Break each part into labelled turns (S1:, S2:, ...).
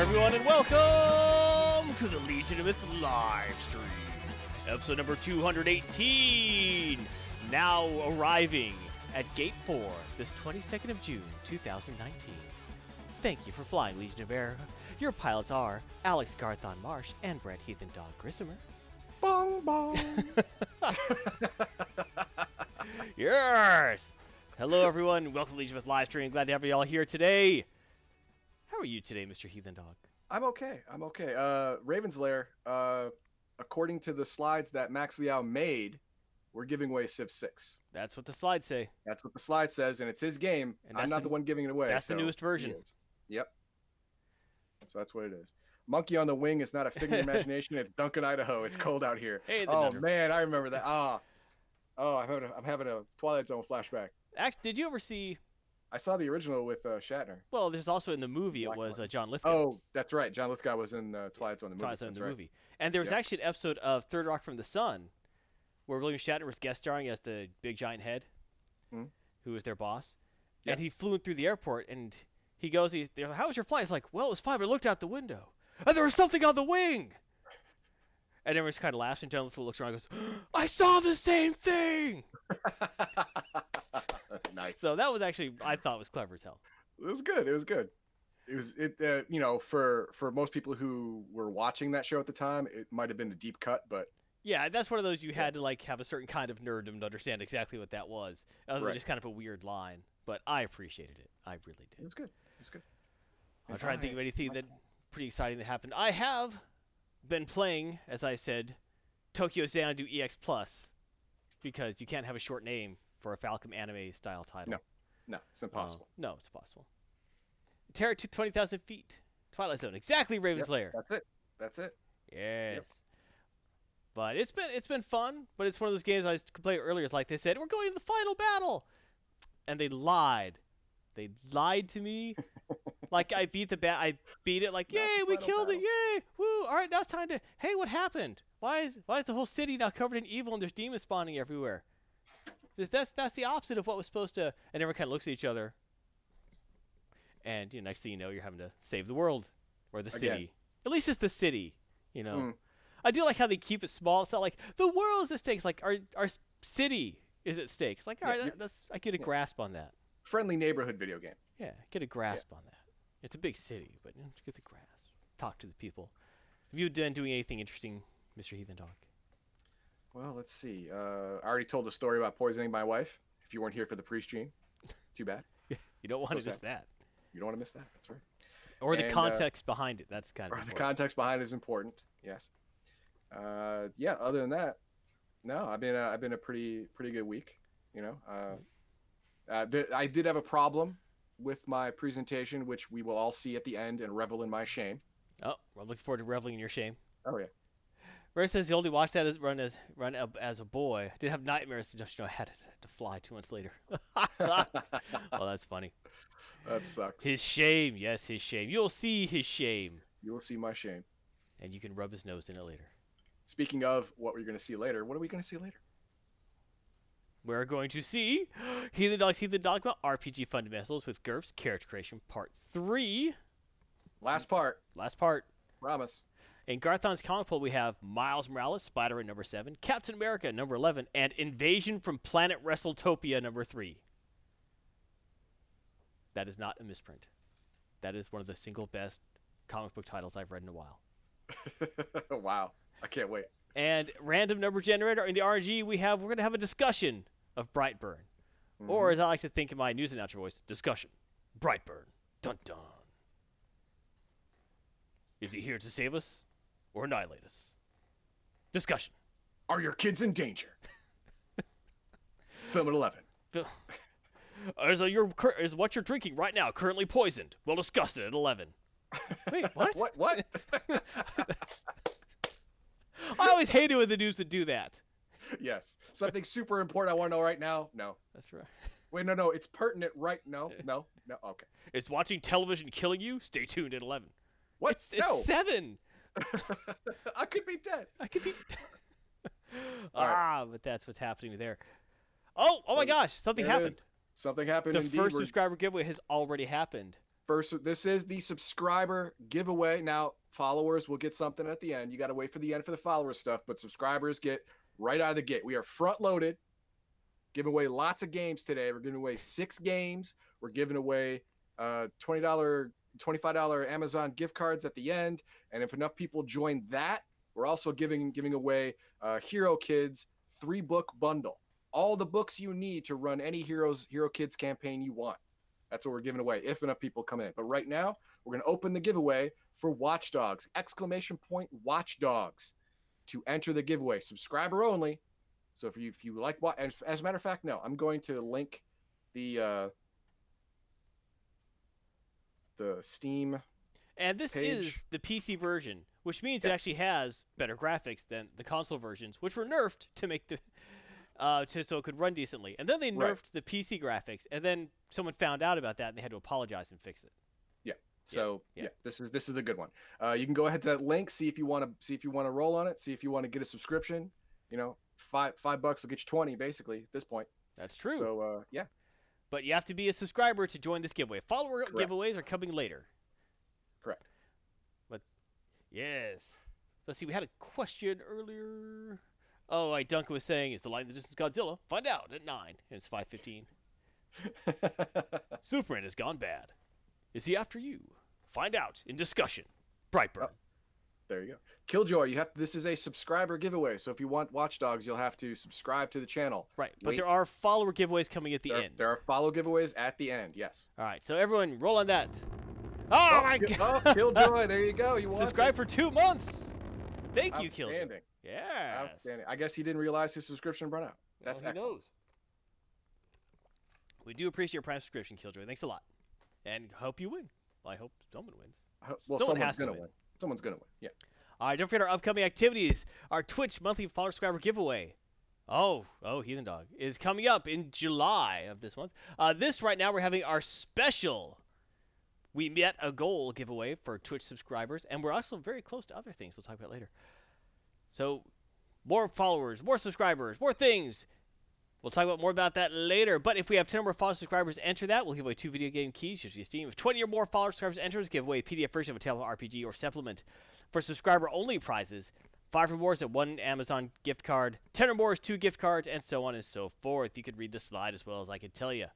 S1: everyone, and welcome to the Legion of Myth live stream. Episode number 218, now arriving at Gate 4 this 22nd of June, 2019. Thank you for flying, Legion of Air. Your pilots are Alex Garthon Marsh and Brett Heath and Dog Grissomer.
S2: Bong bong.
S1: Yes! Hello, everyone. Welcome to Legion of Myth live stream. Glad to have you all here today. How are you today, Mr. Heathen Dog?
S2: I'm okay. I'm okay. Uh, Raven's Lair. Uh, according to the slides that Max Liao made, we're giving away Civ Six.
S1: That's what the slides say.
S2: That's what the slide says, and it's his game.
S1: And
S2: I'm not
S1: the-
S2: the, one giving it away.
S1: that's the newest version.
S2: Yep. So that's what it is. Monkey on the wing is not a figment of imagination. It's Duncan, Idaho. It's cold out here.
S1: Hey, the
S2: oh man, I remember that. Ah. Oh, I'm having, a, I'm having a Twilight Zone flashback.
S1: Actually, did you ever see?
S2: I saw the original with uh, Shatner.
S1: Well, there's also in the movie. It was uh, John Lithgow.
S2: Oh, that's right. John Lithgow was in uh, Twilight Zone the movie.
S1: Twilight Zone in
S2: That's
S1: the
S2: right.
S1: movie. And there was
S2: Yep.
S1: actually an episode of Third Rock from the Sun where William Shatner was guest starring as the big giant head,
S2: Hmm.
S1: who was their boss. And he flew in through the airport, and he goes, he, they're like, "How was your flight?" He's like, "Well, it was fine, but I looked out the window, and there was something on the wing." And everyone's kind of laughs, and John Lithgow looks around and goes, "I saw the same thing."
S2: nice.
S1: So that was actually, I thought, was clever as hell.
S2: It was good. It was good. It was it. Uh, you know, for for most people who were watching that show at the time, it might have been a deep cut, but
S1: Yeah, that's one of those you had to like have a certain kind of nerddom to understand exactly what that was. Other than just kind of a weird line, but I appreciated it. I really
S2: it
S1: did.
S2: was good. It was good.
S1: I'm trying to think of anything that pretty exciting that happened. I have been playing, as I said, Tokyo Xanadu EX Plus because you can't have a short name for a Falcom anime style title.
S2: No, No, it's impossible.
S1: Uh, no, it's possible. Terror to 20,000 feet. Twilight Zone. Exactly, Raven's
S2: Yep,
S1: Lair.
S2: That's it. That's it.
S1: Yes. But it's been it's been fun, but it's one of those games I played earlier. It's like they said, we're going to the final battle, and they lied. They lied to me. like I beat the bat, I beat it. Like yay, we killed it! Yay, woo! All right, now it's time to. Hey, what happened? Why is why is the whole city now covered in evil and there's demons spawning everywhere? That's that's the opposite of what was supposed to. And everyone kind of looks at each other. And you know, next thing you know, you're having to save the world or the
S2: Again.
S1: city. At least it's the city, you know.
S2: Mm.
S1: I do like how they keep it small. It's not like the world is at stake. It's like our our city is at stake. It's like all
S2: Yeah,
S1: right, that, that's I get a
S2: yeah.
S1: grasp on that.
S2: Friendly neighborhood video game.
S1: Yeah, get a grasp on that. It's a big city, but you know, get the grasp. Talk to the people. Have you been doing anything interesting, Mr. Heathen Dog?
S2: Well, let's see. Uh, I already told the story about poisoning my wife. If you weren't here for the pre-stream, too bad.
S1: You don't want
S2: So
S1: to miss that.
S2: You don't want to miss that. That's right.
S1: Or the
S2: And, uh,
S1: context behind it. That's kind of
S2: Or the context behind it is important. Yes. Uh, yeah. Other than that, no. I've been uh, I've been a pretty pretty good week. You know. Uh, uh, th- I did have a problem with my presentation, which we will all see at the end and revel in my shame.
S1: Oh, I'm looking forward to reveling in your shame.
S2: Oh yeah.
S1: Ray says he only watched that as, run as run as a boy. Did have nightmares. Just you know, had to, had to fly two months later. well, that's funny.
S2: That sucks.
S1: His shame, yes, his shame. You'll see his shame,
S2: You will see my shame.
S1: and you can rub his nose in it later.
S2: Speaking of what we're going to see later, what are we going to see later?
S1: We're going to see Heathen Dog, Heathen Dogma, RPG Fundamentals with GURPS, Character Creation, Part 3.
S2: Last part.
S1: Last part.
S2: Promise.
S1: In Garthon's comic pool, we have Miles Morales, Spider-Man number 7, Captain America number 11, and Invasion from Planet WrestleTopia number 3. That is not a misprint. That is one of the single best comic book titles I've read in a while.
S2: wow. I can't wait.
S1: And random number generator in the RNG, we have we're gonna have a discussion of Brightburn, mm-hmm. or as I like to think in my news announcer voice, discussion, Brightburn, dun dun. Is he here to save us or annihilate us. Discussion.
S2: Are your kids in danger? Film at 11.
S1: Is, uh, your, is what you're drinking right now currently poisoned? We'll discuss it at 11. Wait, what?
S2: what? What?
S1: I always hated it when the dudes that do that.
S2: Yes. Something super important I want to know right now? No.
S1: That's right.
S2: Wait, no, no. It's pertinent right No, no, no. Okay.
S1: Is watching television killing you? Stay tuned at 11.
S2: What?
S1: It's,
S2: no.
S1: it's 7.
S2: I could be dead.
S1: I could be. dead. ah, but that's what's happening there. Oh, oh my gosh, something
S2: There
S1: happened.
S2: Something happened
S1: The
S2: indeed.
S1: first
S2: We're-
S1: subscriber giveaway has already happened.
S2: First, this is the subscriber giveaway. Now, followers will get something at the end. You got to wait for the end for the follower stuff, but subscribers get right out of the gate. We are front loaded, giving away lots of games today. We're giving away six games. We're giving away uh, twenty dollar, twenty five dollar Amazon gift cards at the end. And if enough people join that, we're also giving giving away uh, Hero Kids three book bundle. All the books you need to run any Heroes Hero Kids campaign you want. That's what we're giving away if enough people come in. But right now, we're going to open the giveaway for Watchdogs! Exclamation point Watchdogs to enter the giveaway. Subscriber only. So if you if you like what as, as a matter of fact, no, I'm going to link the uh the Steam
S1: And this
S2: Page.
S1: is the PC version, which means it actually has better graphics than the console versions, which were nerfed to make the uh, to, so it could run decently. And then they nerfed
S2: Right.
S1: the PC graphics, and then someone found out about that and they had to apologize and fix it. Yeah.
S2: So
S1: yeah.
S2: yeah, this is this is a good one. Uh, you can go ahead to that link, see if you want to see if you want to roll on it, see if you want to get a subscription. You know, five five bucks will get you twenty basically at this point.
S1: That's true.
S2: So uh, yeah,
S1: but you have to be a subscriber to join this giveaway. Follower
S2: Correct.
S1: giveaways are coming later.
S2: correct.
S1: But yes. Let's see. We had a question earlier. Oh, right. Duncan was saying, "Is the line the distance Godzilla?" Find out at nine. And it's five fifteen. Superman has gone bad. Is he after you? Find out in discussion. Brightburn.
S2: Uh, Oh. there you go. Killjoy, you have this is a subscriber giveaway. So if you want Watchdogs, you'll have to subscribe to the channel.
S1: right. But
S2: wait.
S1: there are follower giveaways coming at the
S2: there,
S1: end.
S2: there are follow giveaways at the end. Yes.
S1: All right. So everyone, roll on that. Oh, oh
S2: my
S1: God!
S2: Oh, Killjoy, there you go. You want
S1: Subscribe for two months. Thank you, Killjoy.
S2: Outstanding.
S1: Yeah.
S2: Outstanding. I guess he didn't realize his subscription run out. That's
S1: who
S2: excellent.
S1: knows? We do appreciate your prime subscription, Killjoy. Thanks a lot. And hope you win. Well, I hope someone wins.
S2: I hope- Well,
S1: Someone
S2: someone's
S1: has to
S2: gonna
S1: win.
S2: win. Someone's gonna win. Yeah.
S1: All right, don't forget our upcoming activities. Our Twitch monthly follower subscriber giveaway. Oh, oh, Heathen Dog is coming up in July of this month. Uh, this right now we're having our special. We met a goal giveaway for Twitch subscribers, and we're also very close to other things we'll talk about later. So, more followers, more subscribers, more things. We'll talk about more about that later. But if we have 10 or more follower subscribers enter that, we'll give away two video game keys, usually Steam. If 20 or more follower subscribers enters, give away a PDF version of a Telltale RPG or supplement. For subscriber only prizes, five rewards at one Amazon gift card, 10 or more is two gift cards, and so on and so forth. You could read the slide as well as I could tell you.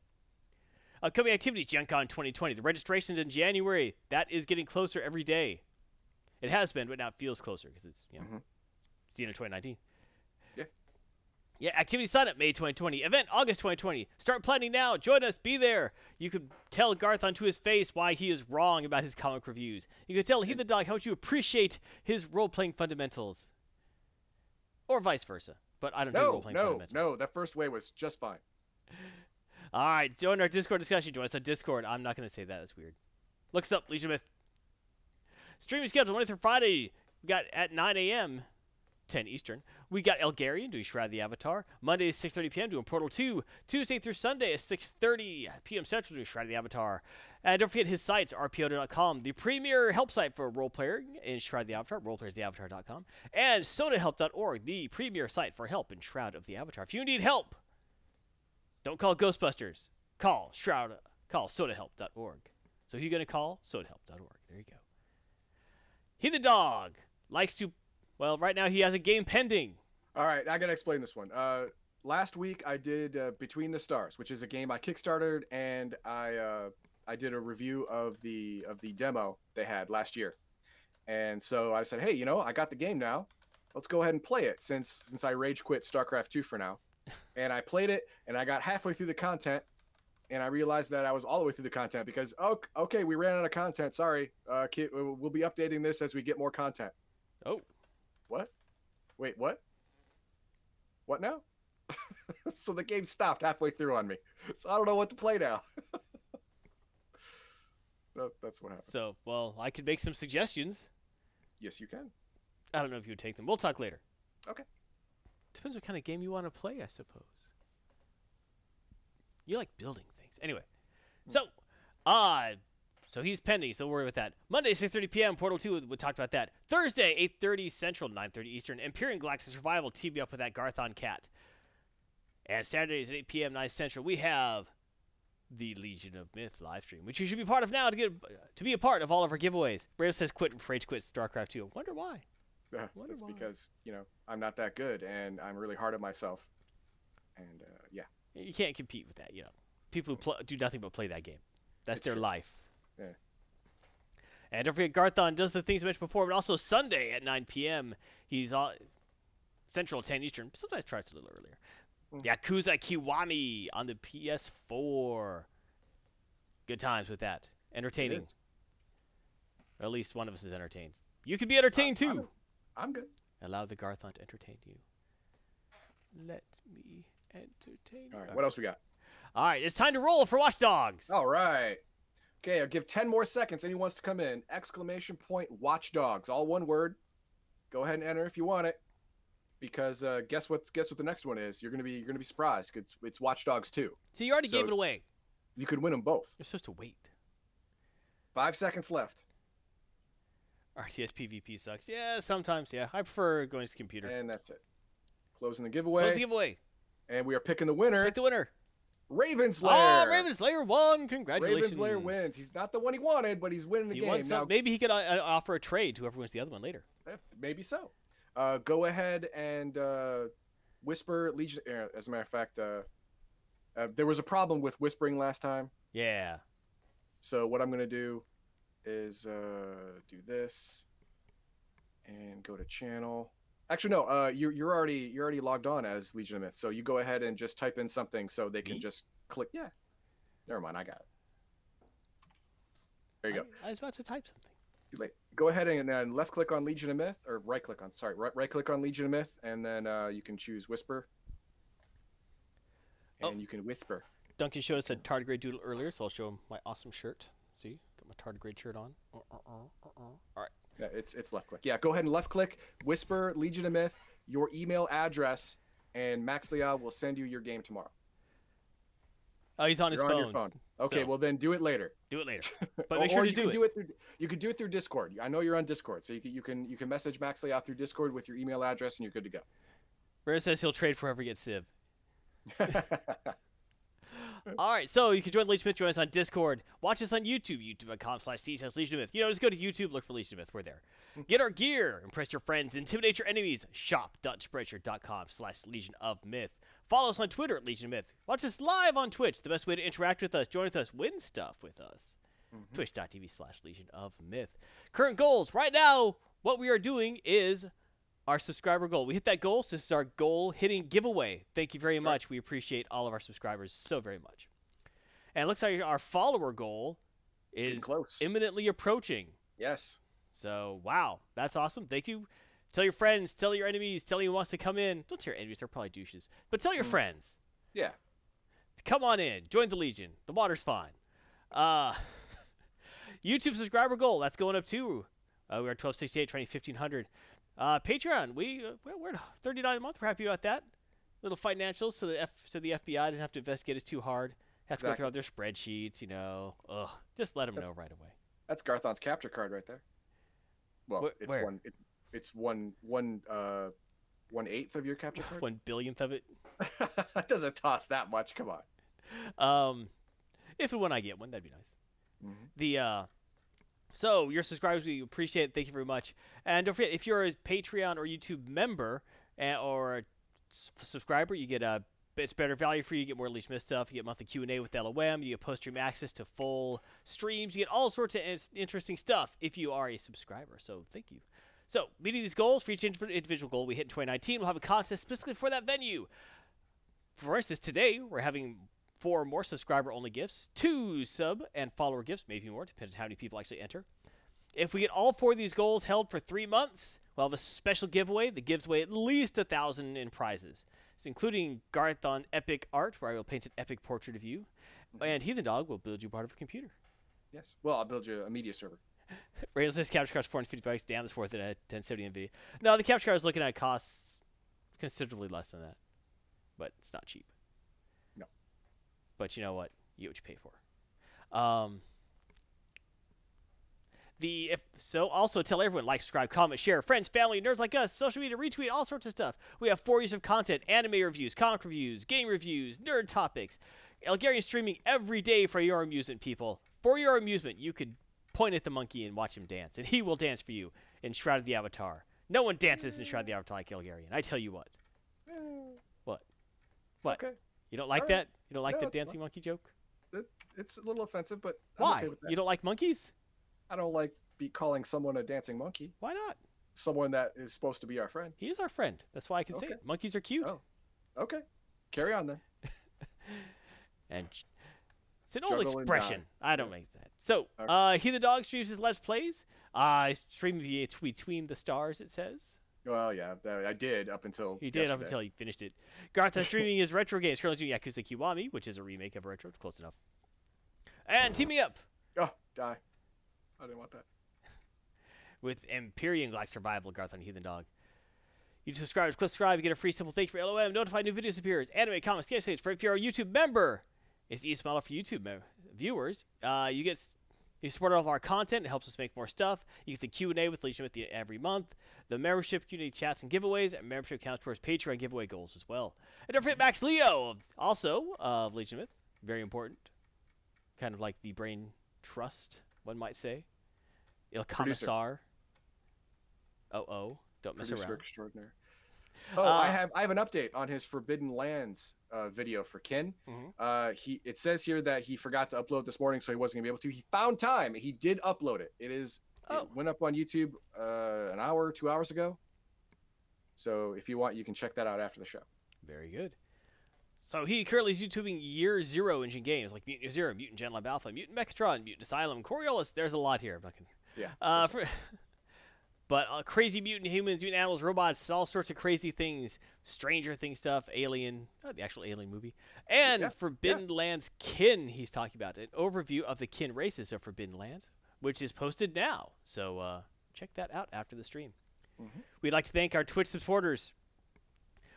S1: Upcoming activities, Gen Con 2020. The registration's in January. That is getting closer every day. It has been, but now it feels closer because it's, you know,
S2: Mhm.
S1: it's the end of 2019.
S2: Yeah.
S1: Activity sign up May 2020. Event August 2020. Start planning now. Join us. Be there. You could tell Garth onto his face why he is wrong about his comic reviews. You could tell Heathen Dog how much you appreciate his role playing fundamentals. Or vice versa. But I don't do role
S2: No,
S1: playing
S2: no,
S1: fundamentals.
S2: no. That first way was just fine.
S1: All right, join our Discord discussion. Join us on Discord. I'm not going to say that. That's weird. Look us up, Legion Myth. Streaming schedule Monday through Friday. We got at 9 a.m. 10 Eastern. We got Elgarian doing Shroud of the Avatar. Monday at 6:30 p.m. doing Portal 2. Tuesday through Sunday at 6:30 p.m. Central doing Shroud of the Avatar. And don't forget his sites, rpo.com, the premier help site for role player in Shroud the Avatar, roleplayer'stheavatar.com, and sodahelp.org, the premier site for help in Shroud of the Avatar. If you need help, don't call Ghostbusters. Call Shroud. Call sodahelp.org. So who you gonna call? Sodahelp.org. There you go. Heathen Dog likes to. Well, right now he has a game pending.
S2: All right, I gotta explain this one. Uh, last week I did uh, Between the Stars, which is a game I kickstarted, and I uh, I did a review of the of the demo they had last year. And so I said, hey, you know, I got the game now. Let's go ahead and play it since since I rage quit StarCraft 2 for now. And I played it, and I got halfway through the content, and I realized that I was all the way through the content because oh, okay, we ran out of content. Sorry, uh, we'll be updating this as we get more content.
S1: Oh,
S2: What? Wait, what? What now? so the game stopped halfway through on me. So I don't know what to play now. that, that's what happened.
S1: so well, I could make some suggestions.
S2: Yes, you can.
S1: I don't know if you would take them. We'll talk later.
S2: Okay.
S1: Depends what kind of game you want to play, I suppose. You like building things. Anyway, so, uh, so he's pending, so don't worry about that. Monday, 6.30 p.m., Portal 2, we talked about that. Thursday, 8.30 Central, 9.30 Eastern, Empyrion Galactic Survival, team up with that Garthon Cat. And Saturdays at 8 p.m., 9 Central, we have the Legion of Myth live stream, which you should be part of now to get to be a part of all of our giveaways. Brave says quit rage quit StarCraft 2. I Wonder why.
S2: Uh,
S1: Wonder
S2: That's
S1: why.
S2: because you know I'm not that good, and I'm really hard on myself. And uh, yeah,
S1: You can't compete with that, you know. People who pl- do nothing but play that game. That's
S2: It's
S1: their
S2: true.
S1: life.
S2: Yeah.
S1: And don't forget, Garthon does the things I mentioned before, but also Sunday at 9 p.m. He's on Central 10 Eastern. Sometimes tries a little earlier.
S2: Mm.
S1: Yakuza Kiwami on the PS4. Good times with that. Entertaining. Or at least one of us is entertained. You could be entertained
S2: I'm-
S1: too.
S2: I'm good.
S1: Allow the Garthon to entertain you. Let me entertain
S2: All right. what else we got?
S1: All right, it's time to roll for Watch Dogs.
S2: All right. Okay, I'll give 10 more seconds. Anyone wants to come in? Exclamation point watchdogs. All one word. Go ahead and enter if you want it. Because uh, guess what guess what the next one is? You're gonna be you're gonna be surprised. It's it's Watch Dogs 2.
S1: So you already
S2: So-
S1: gave it away.
S2: You could win them both.
S1: You're supposed to wait.
S2: Five seconds left.
S1: RTS PvP sucks. Yeah, sometimes. Yeah, I prefer going to the computer.
S2: And that's it. Closing the giveaway.
S1: Close the giveaway.
S2: and we are picking the winner.
S1: Pick the winner.
S2: Raven's
S1: Oh,
S2: Lair.
S1: Raven Slayer won. Congratulations.
S2: Raven's Lair wins. He's not the one he wanted, but he's winning the
S1: He
S2: game.
S1: some.
S2: Now,
S1: Maybe he could uh, uh, offer a trade to whoever wins the other one later.
S2: Eh, Maybe so. Uh, go ahead and uh, whisper Legion. As a matter of fact, uh, uh, there was a problem with whispering last time.
S1: Yeah.
S2: So what I'm gonna do is uh, do this and go to channel. Actually, no. Uh, you're you're already you're already logged on as Legion of Myth. So you go ahead and just type in something so they can
S1: Me?
S2: just click. Yeah. Never mind. I got it. There you go.
S1: I, I was about to type something.
S2: Too late. Go ahead and then left click on Legion of Myth, or right click on sorry, right right click on Legion of Myth, and then uh, you can choose Whisper.
S1: Oh.
S2: And you can whisper.
S1: Duncan showed us a tardigrade doodle earlier, so I'll show him my awesome shirt. See, got my tardigrade shirt on. Uh, uh, uh, uh, uh. All right.
S2: Yeah, it's it's left click. Yeah, go ahead and left click, whisper Legion of Myth, your email address, and Max Leal will send you your game tomorrow.
S1: Oh, he's on his
S2: You're on
S1: phone.
S2: your phone. Okay,
S1: So-
S2: well then do it later.
S1: Do it later. But
S2: Or-
S1: make sure
S2: or
S1: to
S2: you
S1: do
S2: can
S1: it.
S2: do it through you can do it through Discord. I know you're on Discord, so you can you can you can message Max Leal through Discord with your email address, and you're good to go.
S1: Rare says he'll trade forever. Get Civ. All right, so you can join Legion of Myth. Join us on Discord. Watch us on YouTube, youtube.com slash slash Legion of Myth. You know, just go to YouTube, look for Legion of Myth. We're there. Get our gear, impress your friends, intimidate your enemies. Shop.spreadshirt.com slash Legion of Myth. Follow us on Twitter at Legion of Myth. Watch us live on Twitch. The best way to interact with us, join with us, win stuff with us.
S2: Mhm.
S1: Twitch.tv slash Legion of Myth. Current goals. Right now, what we are doing is our subscriber goal. We hit that goal, so this is our goal hitting giveaway. Thank you very
S2: Sure.
S1: much. We appreciate all of our subscribers so very much. And it looks like our follower goal is
S2: close.
S1: imminently approaching.
S2: yes.
S1: So, wow, that's awesome. Thank you. Tell your friends, tell your enemies, tell anyone who wants to come in. Don't tell your enemies, they're probably douches. But tell your
S2: Mm.
S1: friends.
S2: Yeah.
S1: Come on in. Join the Legion. The water's fine. Uh, YouTube subscriber goal. That's going up too. Uh, we're 1268, trying 1500. Uh, Patreon. We uh, we're, we're at 39 a month. We're happy about that. Little financials so the F so the FBI doesn't have to investigate us too hard. Have to go through all their spreadsheets. You know. Ugh. Just let them
S2: That's-
S1: know right away.
S2: That's Garthon's capture card right there. Well,
S1: Wh-
S2: it's
S1: where?
S2: one. It, it's one one uh one eighth of your capture card.
S1: One billionth of it.
S2: that doesn't toss that much. Come on.
S1: Um, if and when I get one, that'd be nice.
S2: Mhm.
S1: The uh, so your subscribers, we appreciate it. Thank you very much. And don't forget, if you're a Patreon or YouTube member uh, or a subscriber, you get a it's better value for you. You get more Leash Myth stuff. You get monthly Q and A with LOM. You get post stream access to full streams. You get all sorts of interesting stuff if you are a subscriber. So thank you. So meeting these goals for each individual goal we hit in 2019, we'll have a contest specifically for that venue. For instance, today we're having four more subscriber only gifts, two sub and follower gifts, maybe more, depends on how many people actually enter. If we get all four of these goals held for three months, we'll have a special giveaway that gives away at least a thousand in prizes. It's including Garthon Epic Art, where I will paint an epic portrait of you, mm-hmm. and Heathen Dog will build you part of a computer.
S2: Yes. Well, I'll build you a media server.
S1: Rails says capture card's 450 bucks. Damn, it's worth it at 1070 MB. No, the capture card is looking at costs considerably less than that, but it's not cheap. But you know what? You get what you pay for. Um. The if so, also tell everyone like, subscribe, comment, share, friends, family, nerds like us, social media, retweet, all sorts of stuff. We have four years of content: anime reviews, comic reviews, game reviews, nerd topics, Elgarian streaming every day for your amusement, people. For your amusement, you could point at the monkey and watch him dance, and he will dance for you in Shroud of the Avatar. No one dances in Shroud of the Avatar like Elgarian. I tell you what. What? What?
S2: Okay.
S1: You don't like
S2: Alright.
S1: that? You don't like
S2: No,
S1: the dancing monkey joke?
S2: It's a little offensive, but I'm
S1: Why?
S2: okay with that.
S1: you don't like monkeys?
S2: I don't like be calling someone a dancing monkey.
S1: Why not?
S2: Someone that is supposed to be our friend.
S1: He is our friend. That's why I can say it. Monkeys are cute.
S2: Oh. Okay. Carry on then.
S1: And it's an old
S2: Juggle
S1: expression. I don't make that. So,
S2: Okay.
S1: uh, Heathen Dog streams his let's plays. Uh, streaming between the stars. It says
S2: Well, yeah, I did up until
S1: he did up until he finished it. Garth is streaming his retro games, currently doing Yakuza Kiwami, which is a remake of a retro. It's close enough. And teaming up
S2: Oh, die. I didn't want that.
S1: with Empyrion Galactic Survival, Garthon Heathen Dog. You subscribe, click subscribe, you get a free simple thank you for LOM, notify new videos appears, anime, comics, game stage. For if you're a YouTube member, it's the model for YouTube mem- viewers. Uh, you get you support all of our content. It helps us make more stuff. You get the Q&A with Legion with you every month. The membership community chats and giveaways, and membership counts towards Patreon giveaway goals as well. And don't forget Max Leo, of, also of Legion Myth, very important. Kind of like the brain trust, one might say. Il Commissar. Oh oh, don't mess
S2: Producer
S1: around.
S2: extraordinaire. Oh, I
S1: Uh,
S2: have I have an update on his Forbidden Lands uh, video for Kin.
S1: Mhm.
S2: Uh, he it says here that he forgot to upload this morning, so he wasn't gonna be able to. He found time. He did upload it. It is
S1: Oh.
S2: it went up on YouTube uh, an hour, two hours ago. So if you want, you can check that out after the show.
S1: Very good. So he currently is YouTubing Year Zero engine games like Mutant Year Zero, Mutant Genlab Alpha, Mutant Mechatron, Mutant Asylum, Coriolis. There's a lot here. I'm not gonna.
S2: Yeah.
S1: Uh, for, but uh, crazy mutant humans, mutant animals, robots, all sorts of crazy things, Stranger Things stuff, Alien, the actual Alien movie, and
S2: Yeah,
S1: Forbidden Lands Kin. He's talking about an overview of the Kin races of Forbidden Lands, which is posted now. So uh, check that out after the stream.
S2: Mhm.
S1: We'd like to thank our Twitch supporters.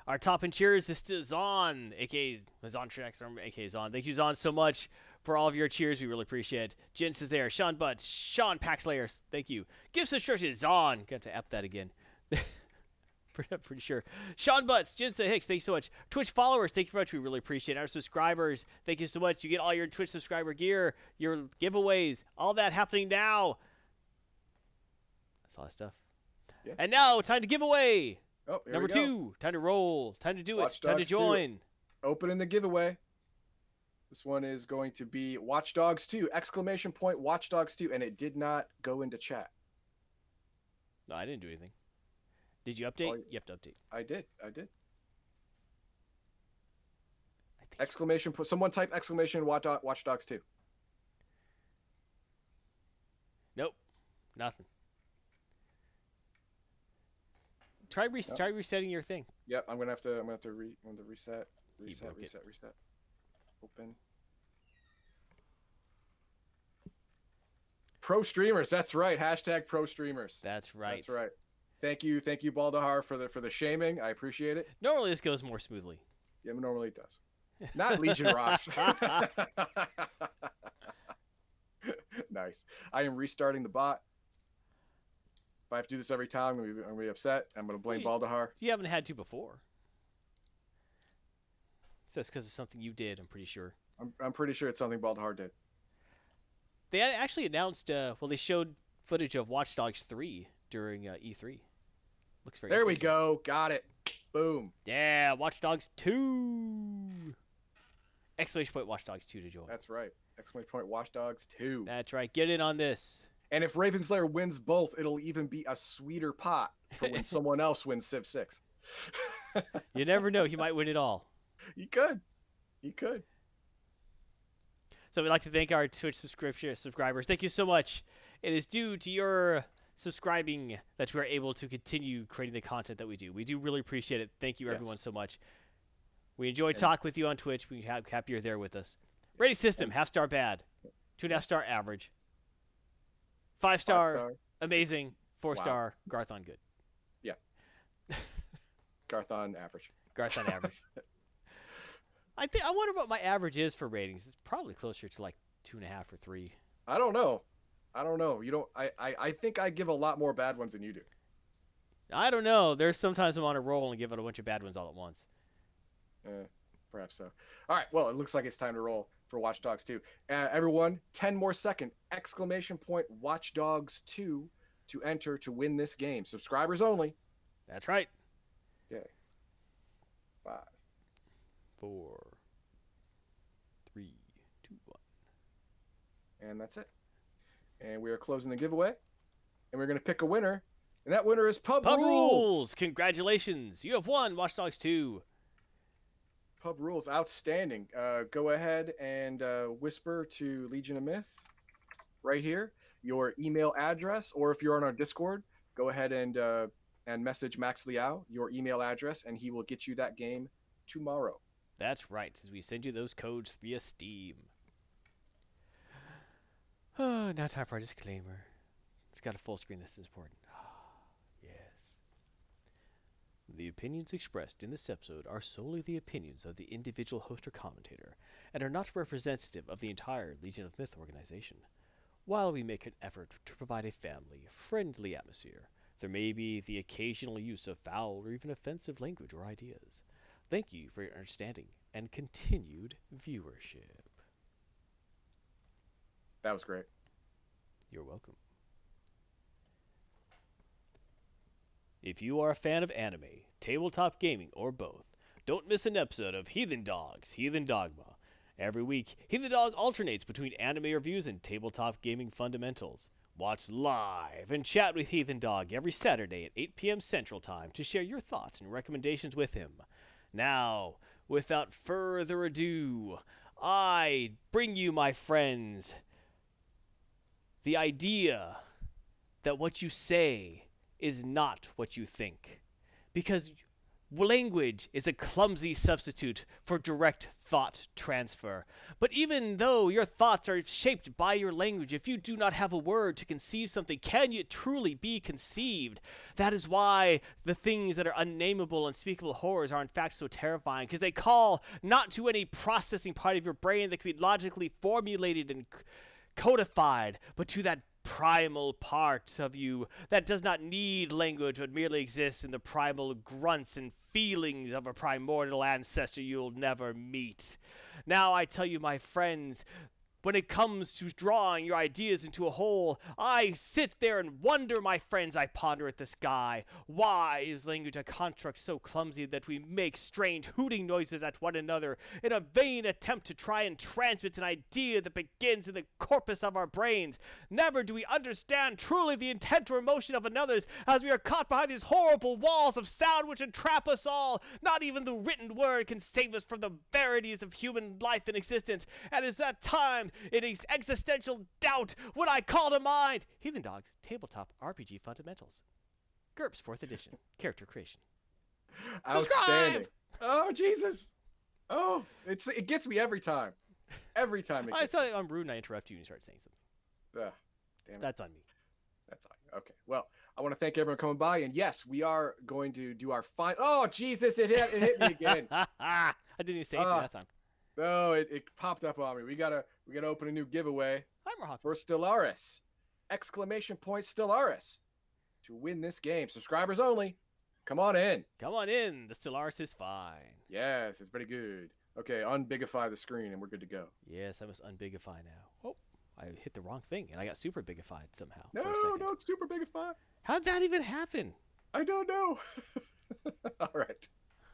S1: Our top and cheers is to Zon, aka Zon Trax, aka Zon. Thank you, Zon, so much for all of your cheers. We really appreciate it. Jens is there. Sean Butts, Sean Paxlayer, thank you. Give subscriptions, Zon. Got to app that again. pretty, pretty sure. Sean Butts, Jensa Hicks, thank you so much. Twitch followers, thank you very much. We really appreciate it. Our subscribers, thank you so much. You get all your Twitch subscriber gear, your giveaways, all that happening now. That's all that stuff.
S2: Yeah.
S1: And now, time to give away.
S2: Oh,
S1: Number two, time to roll, time to do
S2: Watch
S1: it, time to
S2: Dogs 2.
S1: join.
S2: Opening the giveaway. This one is going to be Watch Dogs 2! Exclamation point Watch Dogs 2! And it did not go into chat.
S1: No, I didn't do anything. Did you update?
S2: all you-
S1: have to update.
S2: I did. I did.
S1: I.
S2: Exclamation point. Someone type exclamation Watch, Dog, Dogs 2.
S1: Nope, nothing. Try re-
S2: Nope.
S1: try resetting your thing.
S2: Yep, I'm gonna have to. I'm gonna have to re. I'm gonna reset. Reset.
S1: broke.
S2: Reset. Reset. Open. Pro streamers. That's right. Hashtag pro streamers.
S1: That's right.
S2: That's right. Thank you. Thank you, Baldahar, for the for the shaming. I appreciate it.
S1: Normally this goes more smoothly.
S2: Yeah, normally it does. Not Legion Rocks. nice. I am restarting the bot. If I have to do this every time, I'm gonna be, I'm gonna be upset. I'm gonna blame
S1: Well,
S2: Baldahar.
S1: You haven't had to before. So that's because of something you did. I'm pretty sure.
S2: I'm, I'm pretty sure it's something Baldahar did.
S1: They actually announced. Uh, well, they showed footage of Watch Dogs 3 during uh, E3. Looks very.
S2: There we go. Got it. Boom.
S1: Yeah, Watch Dogs 2. Exclamation point Watch Dogs 2 to join.
S2: That's right. Exclamation point Watch Dogs 2.
S1: That's right. Get in on this.
S2: And if Raven's Lair wins both, it'll even be a sweeter pot for when someone else wins Civ 6.
S1: You never know. He might win it all.
S2: He could. You could.
S1: So we'd like to thank our Twitch subscription subscribers. Thank you so much. It is due to your subscribing that we are able to continue creating the content that we do. We do really appreciate it. Thank you
S2: Yes.
S1: everyone so much. We enjoy
S2: And-
S1: talk with you on Twitch. We have happy you're there with us. Rating system, half star bad, two and a half star average, five star
S2: Five-star.
S1: amazing, four
S2: Wow.
S1: star Garthon good, Yeah.
S2: Garthon average.
S1: Garthon average. I think I wonder what my average is for ratings. It's probably closer to like two and a half or three.
S2: I don't know. I don't know. You don't. I, I. I think I give a lot more bad ones than you do.
S1: I don't know. There's sometimes I'm on a roll and give it a bunch of bad ones all at once.
S2: Uh, perhaps so. All right. Well, it looks like it's time to roll for Watch Dogs 2. Uh, everyone, 10 more second exclamation point Watch Dogs 2 to enter to win this game. Subscribers only.
S1: That's right.
S2: Okay. Five.
S1: Four, three, two, one.
S2: And that's it. And we are closing the giveaway. And we're going to pick a winner. And that winner is Pub,
S1: Pub
S2: Rules.
S1: Rules! Congratulations! You have won Watch Dogs 2.
S2: Pub Rules. Outstanding. Uh, go ahead and uh, whisper to Legion of Myth right here your email address, or if you're on our Discord, go ahead and uh, and message Max Liao your email address, and he will get you that game tomorrow.
S1: That's right, since we send you those codes via Steam. Oh, now time for our disclaimer. It's got a full screen. This is important. yes. The opinions expressed in this episode are solely the opinions of the individual host or commentator, and are not representative of the entire Legion of Myth organization. While we make an effort to provide a family friendly atmosphere, there may be the occasional use of foul or even offensive language or ideas. Thank you for your understanding and continued viewership.
S2: That was great.
S1: You're welcome. If you are a fan of anime, tabletop gaming, or both, don't miss an episode of Heathen Dogs, Heathen Dogma. Every week, Heathen Dog alternates between anime reviews and tabletop gaming fundamentals. Watch live and chat with Heathen Dog every Saturday at 8 p.m. Central Time to share your thoughts and recommendations with him. Now, without further ado, I bring you, my friends, the idea that what you say is not what you think. Because language is a clumsy substitute for direct thought transfer. But even though your thoughts are shaped by your language, if you do not have a word to conceive something, can it truly be conceived? That is why the things that are unnameable, unspeakable horrors are in fact so terrifying, because they call not to any processing part of your brain that can be logically formulated and codified, but to that primal part of you that does not need language but merely exists in the primal grunts and feelings of a primordial ancestor you'll never meet. Now I tell you, my friends, when it comes to drawing your ideas into a whole, I sit there and wonder, my friends, I ponder at the sky. Why is language a construct so clumsy that we make strange hooting noises at one another in a vain attempt to try and transmit an idea that begins in the corpus of our brains? Never do we understand truly the intent or emotion of another's as we are caught behind these horrible walls of sound which entrap us all. Not even the written word can save us from the verities of human life and existence. And it's that time in ex- existential doubt when I call to mind Heathen Dogs Tabletop RPG Fundamentals. GURPS 4th Edition. Character creation.
S2: Outstanding. Oh Jesus. Oh, it's it gets me every time. Every time it
S1: I
S2: gets
S1: tell you, I'm rude and I interrupt you and you start saying something.
S2: me. Ugh, damn it.
S1: That's on me.
S2: That's all. Okay. Well, I want to thank everyone coming by, and yes, we are going to do our final. Oh Jesus! It hit. It hit me again.
S1: I didn't even say anything
S2: Ah.
S1: that time.
S2: No, it, it popped up on me. We gotta we gotta open a new giveaway
S1: Mohawk.
S2: for Stellaris! Exclamation point Stellaris to win this game. Subscribers only. Come on in.
S1: Come on in. The Stellaris is fine.
S2: Yes, it's very good. Okay, unbigify the screen, and we're good to go.
S1: Yes, I must unbigify now. Oh, I hit the wrong thing and I got super bigified somehow.
S2: No, no, it's super bigify.
S1: How'd that even happen?
S2: I don't know. All right.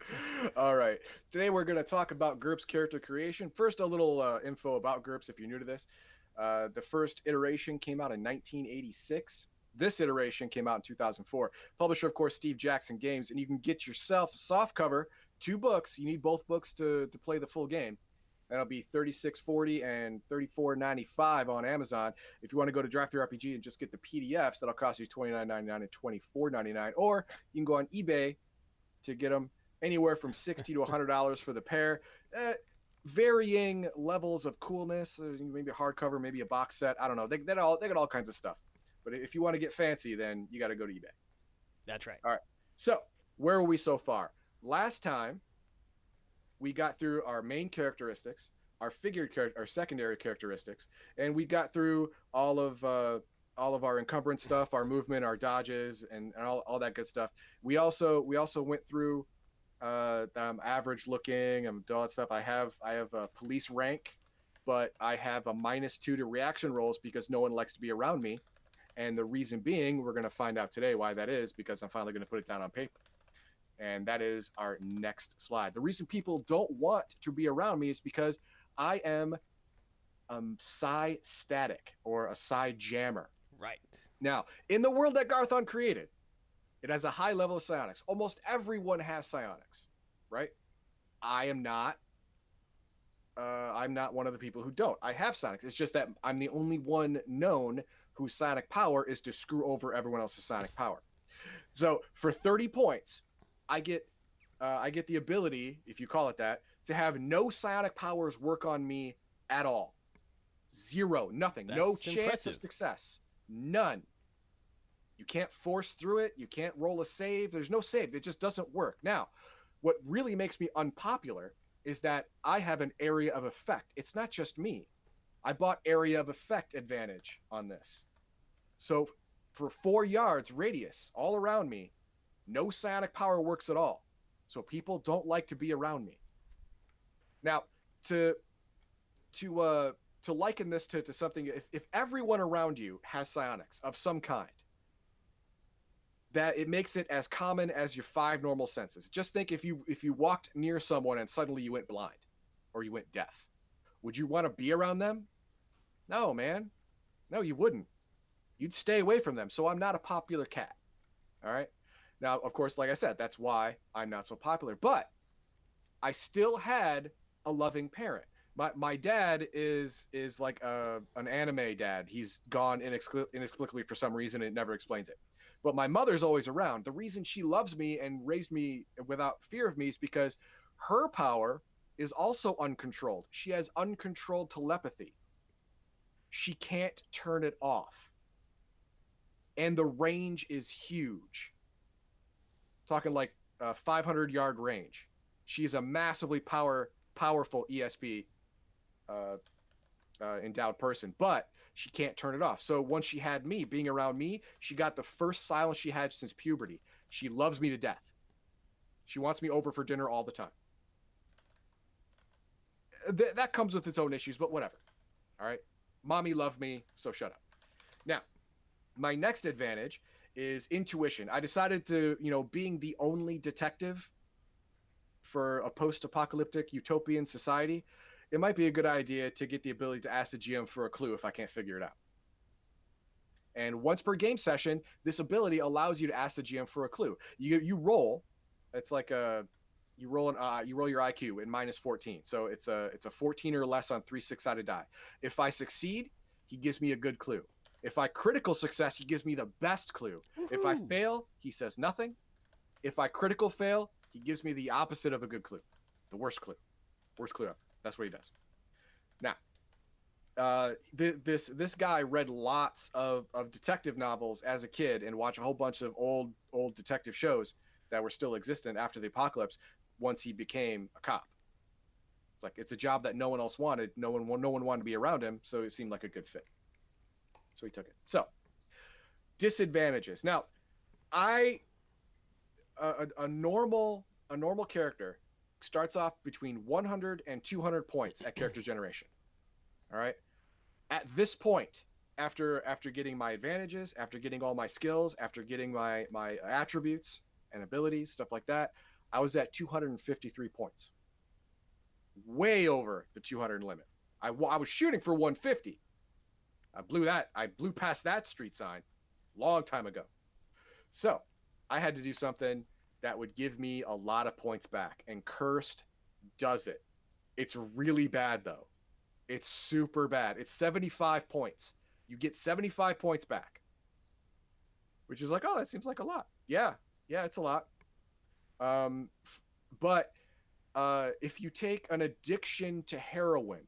S2: All right. Today we're going to talk about GURPS character creation. First, a little uh, info about GURPS if you're new to this. Uh, the first iteration came out in 1986. This iteration came out in 2004. Publisher, of course, Steve Jackson Games, and you can get yourself a soft cover, two books. You need both books to, to play the full game. That'll be 36.40 and 34.95 on Amazon. If you want to go to DriveThruRPG and just get the PDFs, that'll cost you 29.99 and 24.99. Or you can go on eBay to get them anywhere from 60 to 100 dollars for the pair. Uh, varying levels of coolness, uh, maybe a hardcover, maybe a box set. I don't know. They, they, got all, they got all kinds of stuff. But if you want to get fancy, then you got to go to eBay.
S1: That's right. All right.
S2: So, where were we so far? Last time, we got through our main characteristics, our figured char- our secondary characteristics, and we got through all of uh, all of our encumbrance stuff, our movement, our dodges, and, and all, all that good stuff. We also we also went through uh, that I'm average looking. I'm doing stuff. I have I have a police rank, but I have a minus two to reaction rolls because no one likes to be around me. And the reason being, we're gonna find out today why that is because I'm finally gonna put it down on paper. And that is our next slide. The reason people don't want to be around me is because I am um psi static or a psi jammer.
S1: Right.
S2: Now, in the world that Garthon created, it has a high level of psionics. Almost everyone has psionics, right? I am not. Uh, I'm not one of the people who don't. I have psionics. It's just that I'm the only one known whose psionic power is to screw over everyone else's psionic power. So for 30 points, I get uh, I get the ability, if you call it that, to have no psionic powers work on me at all. Zero, nothing, no chance
S1: impressive.
S2: of success, none. You can't force through it. You can't roll a save. There's no save. It just doesn't work. Now, what really makes me unpopular is that I have an area of effect. It's not just me. I bought area of effect advantage on this. So for four yards radius all around me, no psionic power works at all. So people don't like to be around me. Now, to to uh to liken this to, to something if, if everyone around you has psionics of some kind, that it makes it as common as your five normal senses. Just think if you if you walked near someone and suddenly you went blind or you went deaf, would you want to be around them? No, man. No, you wouldn't. You'd stay away from them. So I'm not a popular cat. All right. Now, of course, like I said, that's why I'm not so popular. But I still had a loving parent. My, my dad is is like a, an anime dad. He's gone inexpli- inexplicably for some reason. It never explains it. But my mother's always around. The reason she loves me and raised me without fear of me is because her power is also uncontrolled. She has uncontrolled telepathy. She can't turn it off. And the range is huge. Talking like a 500 yard range. She's a massively power powerful ESP uh, uh, endowed person, but she can't turn it off. So once she had me being around me, she got the first silence she had since puberty. She loves me to death. She wants me over for dinner all the time. Th- that comes with its own issues, but whatever. All right. Mommy loved me, so shut up. Now, my next advantage is intuition. I decided to, you know, being the only detective for a post-apocalyptic utopian society, it might be a good idea to get the ability to ask the GM for a clue if I can't figure it out. And once per game session, this ability allows you to ask the GM for a clue. You you roll, it's like a you roll an uh, you roll your IQ in minus 14. So it's a it's a 14 or less on three six-sided die. If I succeed, he gives me a good clue. If I critical success, he gives me the best clue. If I fail, he says nothing. If I critical fail, he gives me the opposite of a good clue, the worst clue, worst clue ever. That's what he does. Now, uh, th- this this guy read lots of of detective novels as a kid and watched a whole bunch of old old detective shows that were still existent after the apocalypse. Once he became a cop, it's like it's a job that no one else wanted. No one no one wanted to be around him, so it seemed like a good fit. So he took it. So disadvantages. Now, I a, a, a normal a normal character starts off between 100 and 200 points at character generation. All right. At this point, after after getting my advantages, after getting all my skills, after getting my my attributes and abilities, stuff like that, I was at 253 points. Way over the 200 limit. I, I was shooting for 150. I blew that. I blew past that street sign long time ago. So I had to do something that would give me a lot of points back, and Cursed does it. It's really bad though. It's super bad. It's 75 points. You get 75 points back, which is like, oh, that seems like a lot. Yeah, yeah, it's a lot. Um, f- but uh, if you take an addiction to heroin,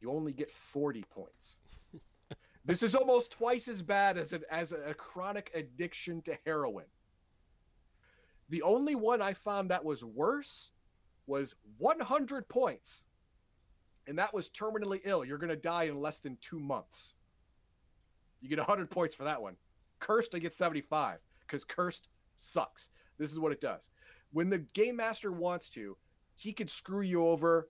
S2: you only get 40 points. this is almost twice as bad as, an, as a chronic addiction to heroin. The only one I found that was worse was 100 points. And that was terminally ill. You're going to die in less than two months. You get 100 points for that one. Cursed, I get 75 because Cursed sucks. This is what it does. When the game master wants to, he could screw you over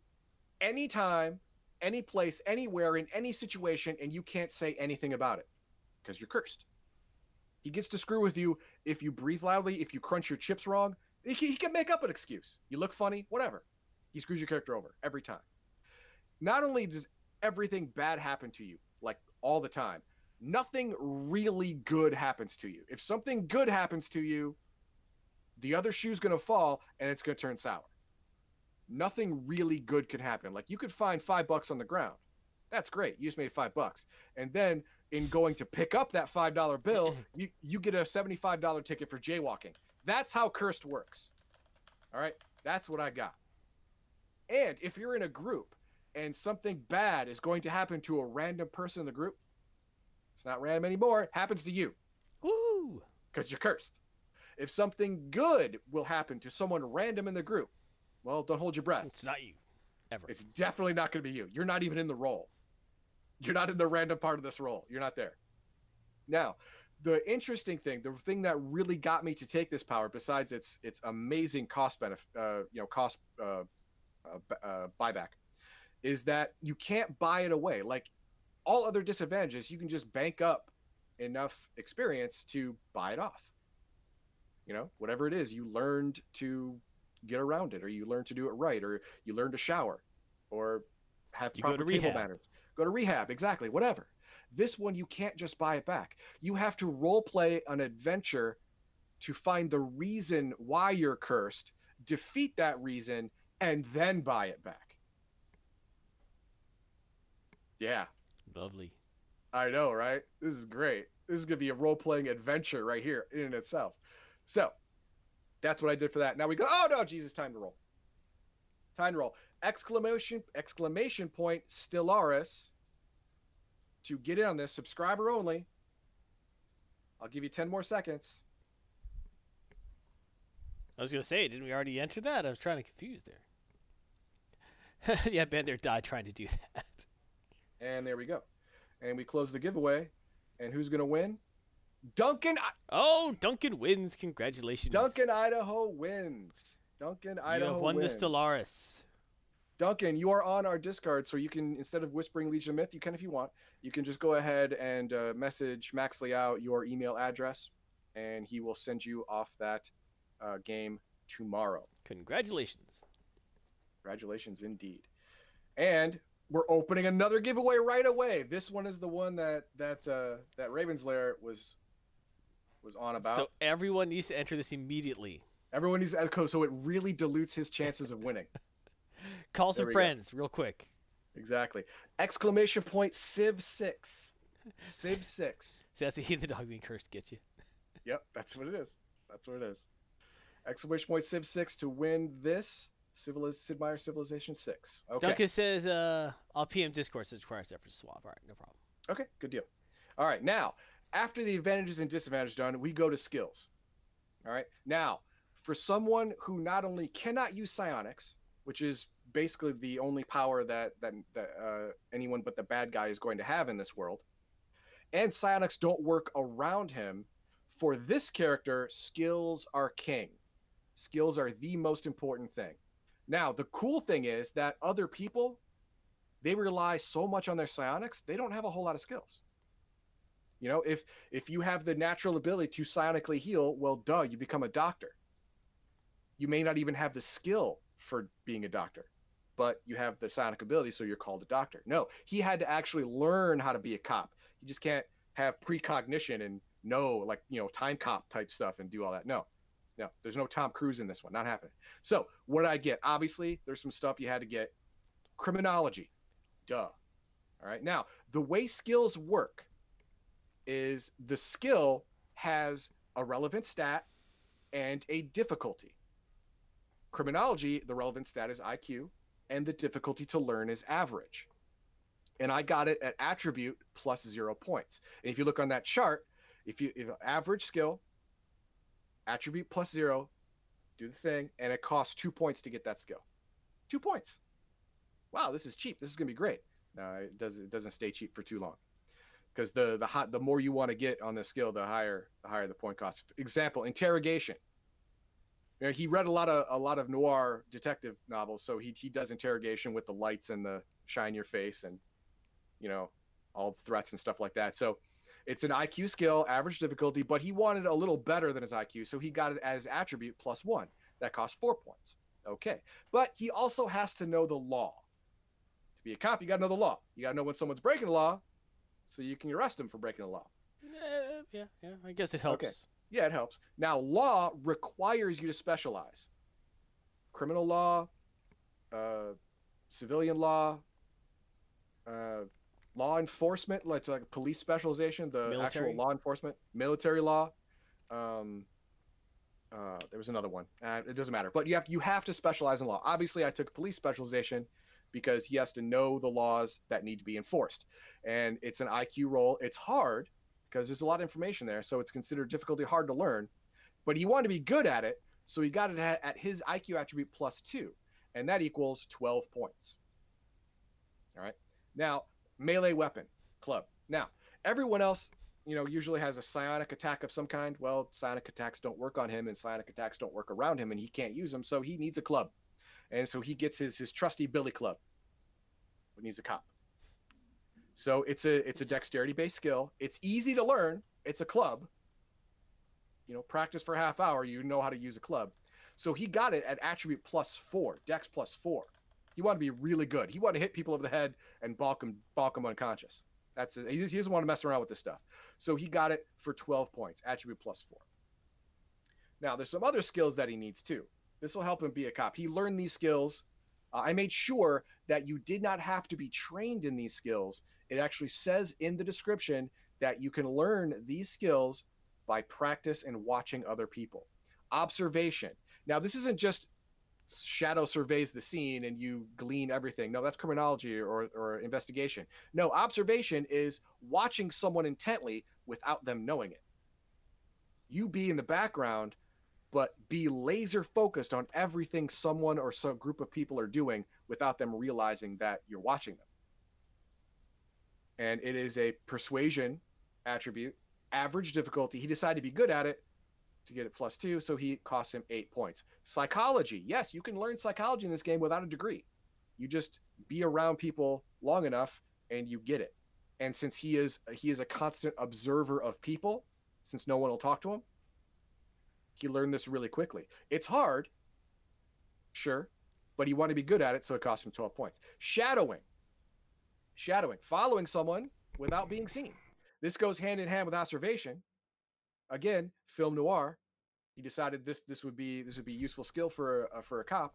S2: anytime, any place, anywhere, in any situation, and you can't say anything about it because you're cursed. He gets to screw with you if you breathe loudly, if you crunch your chips wrong. He can, he can make up an excuse. You look funny, whatever. He screws your character over every time. Not only does everything bad happen to you, like all the time, nothing really good happens to you. If something good happens to you, the other shoe's going to fall and it's going to turn sour. Nothing really good can happen. Like you could find five bucks on the ground. That's great. You just made five bucks. And then in going to pick up that five dollar bill, you, you get a seventy-five dollar ticket for jaywalking. That's how cursed works. All right. That's what I got. And if you're in a group and something bad is going to happen to a random person in the group, it's not random anymore. It happens to you
S1: Woo!
S2: because you're cursed. If something good will happen to someone random in the group, well, don't hold your breath.
S1: It's not you. Ever.
S2: It's definitely not going to be you. You're not even in the role. You're not in the random part of this role. You're not there. Now, the interesting thing, the thing that really got me to take this power, besides its its amazing cost benefit, uh, you know, cost uh, uh, uh, buyback, is that you can't buy it away. Like all other disadvantages, you can just bank up enough experience to buy it off. You know, whatever it is, you learned to get around it, or you learn to do it right, or you learn to shower, or have
S1: You
S2: proper table manners. Go to rehab, exactly. Whatever. This one, you can't just buy it back. You have to role play an adventure to find the reason why you're cursed, defeat that reason, and then buy it back. Yeah,
S1: Lovely.
S2: I know, right? This is great. This is gonna be a role playing adventure right here in itself. So that's what I did for that. Now we go. Oh no, Jesus! Time to roll. Time roll. Exclamation! Exclamation point! Stellaris. To get in on this, subscriber only. I'll give you ten more seconds.
S1: I was gonna say, didn't we already enter that? I was trying to confuse there. yeah, Bender died trying to do that.
S2: And there we go. And we close the giveaway. And who's gonna win? Duncan.
S1: Oh, Duncan wins! Congratulations.
S2: Duncan Idaho wins. Duncan
S1: you
S2: Idaho
S1: have won
S2: wins.
S1: the Stellaris.
S2: Duncan, you are on our Discord, so you can instead of whispering Legion of Myth, you can if you want. You can just go ahead and uh, message Max Liao your email address, and he will send you off that uh, game tomorrow.
S1: Congratulations.
S2: Congratulations, indeed. And we're opening another giveaway right away. This one is the one that that uh, that Ravens Lair was was on about.
S1: So everyone needs to enter this immediately.
S2: Everyone needs Echo, so it really dilutes his chances of winning.
S1: Call some
S2: we go.
S1: friends real quick.
S2: Exactly. Exclamation point Civ six. Civ six.
S1: See, that's the the dog being cursed gets you.
S2: Yep, that's what it is. That's what it is. Exclamation point Civ 6 to win this Civiliz- Sid Meier Civilization 6. Okay.
S1: Duncan says, uh, I'll PM Discord so it requires effort to swap. All right, no problem.
S2: Okay, good deal. All right, now, after the advantages and disadvantages done, we go to skills. All right, now, for someone who not only cannot use psionics, which is basically the only power that that, that uh, anyone but the bad guy is going to have in this world, and psionics don't work around him, for this character, skills are king. Skills are the most important thing. Now, the cool thing is that other people they rely so much on their psionics they don't have a whole lot of skills you know if if you have the natural ability to psionically heal well duh you become a doctor you may not even have the skill for being a doctor but you have the psionic ability so you're called a doctor no he had to actually learn how to be a cop you just can't have precognition and know like you know time cop type stuff and do all that no no there's no tom cruise in this one not happening so what did i get obviously there's some stuff you had to get criminology Duh. All right. Now, the way skills work is the skill has a relevant stat and a difficulty. Criminology, the relevant stat is IQ, and the difficulty to learn is average. And I got it at attribute plus zero points. And if you look on that chart, if you if average skill, attribute plus zero, do the thing, and it costs two points to get that skill. Two points wow, this is cheap. This is gonna be great. No, it doesn't. It doesn't stay cheap for too long, because the the hot the more you want to get on the skill, the higher the higher the point cost. Example: interrogation. You know, he read a lot of a lot of noir detective novels, so he he does interrogation with the lights and the shine your face and you know all the threats and stuff like that. So it's an IQ skill, average difficulty, but he wanted a little better than his IQ, so he got it as attribute plus one. That costs four points. Okay, but he also has to know the law. To be a cop, you got to know the law. You got to know when someone's breaking the law, so you can arrest them for breaking the law.
S1: Uh, yeah, yeah. I guess it helps.
S2: Okay. Yeah, it helps. Now, law requires you to specialize. Criminal law, uh, civilian law, uh, law enforcement, like, like police specialization, the
S1: Military?
S2: actual law enforcement, military law. Um, uh, there was another one. Uh, it doesn't matter, but you have you have to specialize in law. Obviously, I took police specialization because he has to know the laws that need to be enforced, and it's an IQ role. It's hard because there's a lot of information there, so it's considered difficulty hard to learn. But he wanted to be good at it, so he got it at, at his IQ attribute plus two, and that equals 12 points. All right. Now, melee weapon club. Now, everyone else, you know, usually has a psionic attack of some kind. Well, psionic attacks don't work on him, and psionic attacks don't work around him, and he can't use them, so he needs a club, and so he gets his his trusty billy club. But needs a cop. So it's a it's a dexterity based skill. It's easy to learn. It's a club. You know, practice for a half hour, you know how to use a club. So he got it at attribute plus four, dex plus four. He wanted to be really good. He wanted to hit people over the head and balk them, balk them unconscious. That's he doesn't want to mess around with this stuff. So he got it for 12 points, attribute plus four. Now, there's some other skills that he needs too. This will help him be a cop. He learned these skills. Uh, I made sure that you did not have to be trained in these skills. It actually says in the description that you can learn these skills by practice and watching other people. Observation. Now, this isn't just shadow surveys the scene and you glean everything. No, that's criminology or, or investigation. No, observation is watching someone intently without them knowing it. You be in the background, but be laser focused on everything someone or some group of people are doing without them realizing that you're watching them. And it is a persuasion attribute, average difficulty. He decided to be good at it to get it plus two, so he costs him eight points. Psychology, yes, you can learn psychology in this game without a degree. You just be around people long enough and you get it. And since he is he is a constant observer of people, since no one will talk to him, he learned this really quickly. It's hard, sure, but he wanted to be good at it, so it cost him 12 points. Shadowing. Shadowing, following someone without being seen. This goes hand in hand with observation. Again, film noir. He decided this this would be this would be a useful skill for a, uh, for a cop.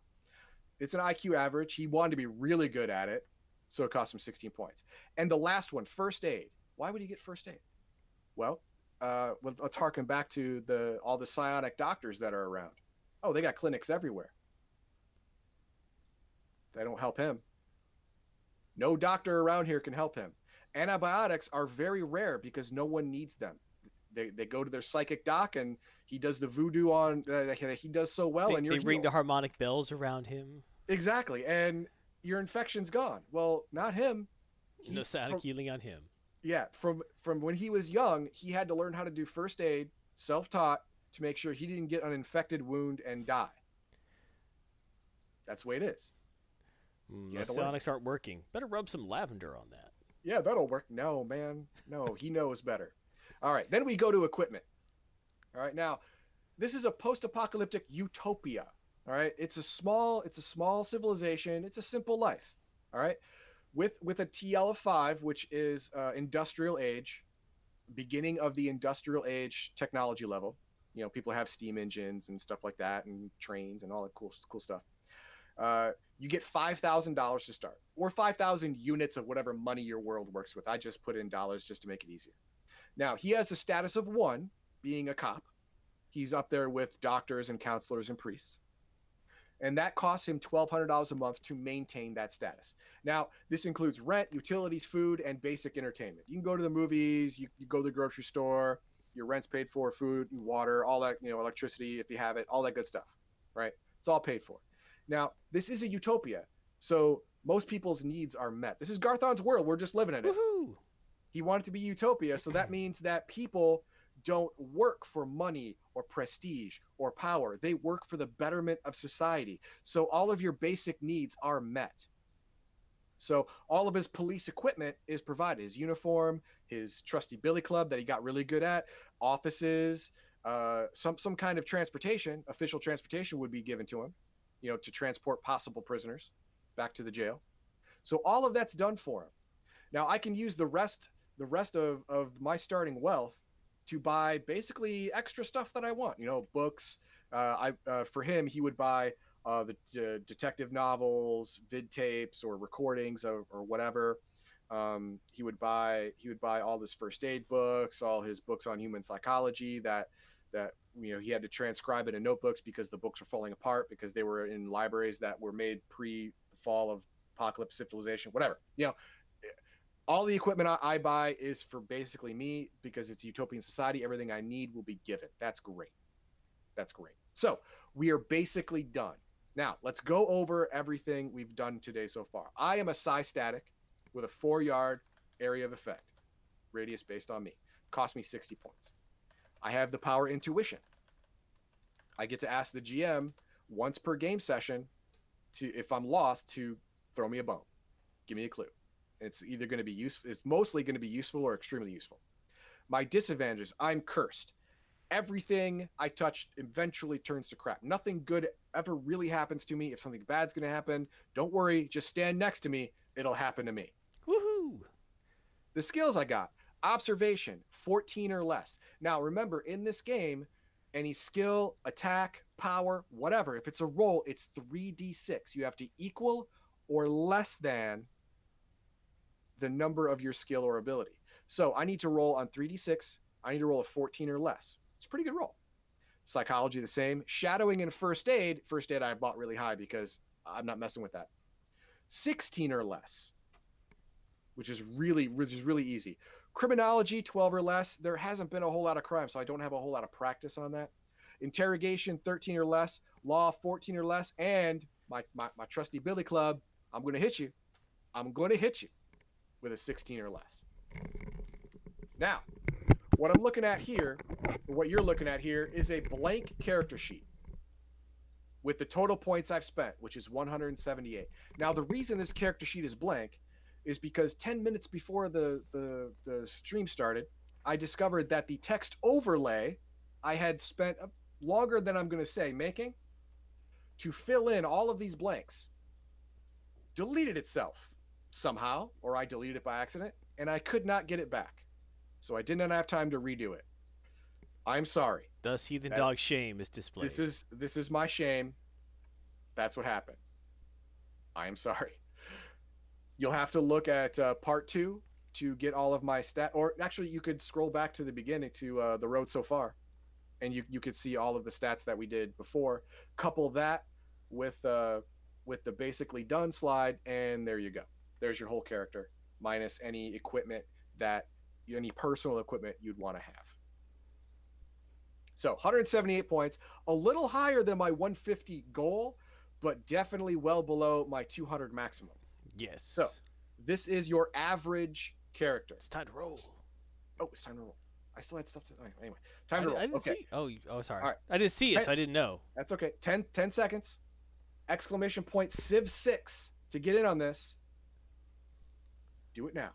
S2: It's an IQ average. He wanted to be really good at it, so it cost him 16 points. And the last one, first aid. Why would he get first aid? Well, uh, well, let's harken back to the all the psionic doctors that are around. Oh, they got clinics everywhere. They don't help him. No doctor around here can help him. Antibiotics are very rare because no one needs them. They, they go to their psychic doc and he does the voodoo on uh, he does so well
S1: they,
S2: and you're
S1: they ring
S2: healed.
S1: the harmonic bells around him.
S2: exactly and your infection's gone well not him
S1: No
S2: He-
S1: sonic
S2: from-
S1: healing on him.
S2: Yeah from from when he was young he had to learn how to do first aid self-taught to make sure he didn't get an infected wound and die. That's the way it is.
S1: Mm,
S2: Yeah,
S1: the
S2: don't worry.
S1: sonics aren't working. Better rub some lavender on that.
S2: yeah that'll work. No man. No he knows better. All right then we go to equipment. All right now this is a post-apocalyptic utopia. All right it's a small it's a small civilization. It's a simple life. All right with with a tl of 5 which is uh, industrial age beginning of the industrial age technology level. You know people have steam engines and stuff like that and trains and all that cool cool stuff. Uh, you get $5000 to start or 5000 units of whatever money your world works with. I just put in dollars just to make it easier. Now he has a status of one being a cop. He's up there with doctors and counselors and priests and that costs him $1200 a month to maintain that status. Now this includes rent utilities food and basic entertainment. You can go to the movies you, you go to the grocery store your rent's paid for food water all that you know electricity if you have it all that good stuff right? It's all paid for. Now this is a utopia so most people's needs are met. This is garthon's world. We're just living in it.
S1: Woohoo!
S2: he wanted to be utopia so that means that people don't work for money or prestige or power. They work for the betterment of society. So all of your basic needs are met. So all of his police equipment is provided: his uniform, his trusty billy club that he got really good at, offices, uh, some some kind of transportation, official transportation would be given to him, you know, to transport possible prisoners back to the jail. So all of that's done for him. Now I can use the rest the rest of of my starting wealth to buy basically extra stuff that I want. You know, books. Uh, I uh, for him he would buy uh, the d- detective novels, vid tapes, or recordings or, or whatever. Um, he would buy he would buy all his first aid books, all his books on human psychology that that you know he had to transcribe it in notebooks because the books were falling apart because they were in libraries that were made pre fall of apocalypse civilization, whatever. You know, all the equipment I, buy is for basically me because it's a utopian society. Everything I need will be given. That's great. That's great. So we are basically done. Now, let's go over everything we've done today so far. I am a psi static with a four yard area of effect, radius based on me. Cost me 60 points. I have the power intuition. I get to ask the GM once per game session to, if I'm lost, to throw me a bone, give me a clue. It's either going to be useful, it's mostly going to be useful or extremely useful. My disadvantages I'm cursed everything I touch eventually turns to crap. Nothing good ever really happens to me. If something bad's going to happen, don't worry. Just stand next to me. It'll happen to me.
S1: Woohoo!
S2: The skills I got observation, 14 or less. Now, remember, in this game, any skill, attack, power, whatever, if it's a roll, it's 3d6. You have to equal or less than the number of your skill or ability. So I need to roll on 3d6. I need to roll a 14 or less. It's a pretty good roll. Psychology the same. Shadowing and first aid. First aid I bought really high because I'm not messing with that. 16 or less, which is really which is really easy. Criminology 12 or less. There hasn't been a whole lot of crime, so I don't have a whole lot of practice on that. Interrogation 13 or less. Law 14 or less. And my my, my trusty Billy Club. I'm going to hit you. I'm going to hit you with a 16 or less. Now, what I'm looking at here, what you're looking at here, is a blank character sheet with the total points I've spent, which is 178. Now, the reason this character sheet is blank is because 10 minutes before the, the, the stream started, I discovered that the text overlay I had spent longer than I'm going to say making to fill in all of these blanks deleted itself somehow, or I deleted it by accident, and I could not get it back so I did not have time to redo it. I'm sorry.
S1: Thus, heathen that, dog shame is displayed.
S2: This is this is my shame. That's what happened. I am sorry. You'll have to look at uh, part two to get all of my stat. Or actually, you could scroll back to the beginning to uh, the road so far, and you you could see all of the stats that we did before. Couple that with uh with the basically done slide, and there you go. There's your whole character minus any equipment that any personal equipment you'd want to have. So 178 points, a little higher than my 150 goal, but definitely well below my 200 maximum.
S1: Yes.
S2: So this is your average character.
S1: It's time to roll.
S2: Oh, it's time to roll. I still had stuff to anyway. Time I to roll.
S1: I didn't
S2: okay.
S1: See. Oh, oh, sorry.
S2: All right.
S1: I didn't see it, so I didn't know.
S2: That's okay. 10, 10 seconds. Exclamation point Civ six to get in on this. Do it now.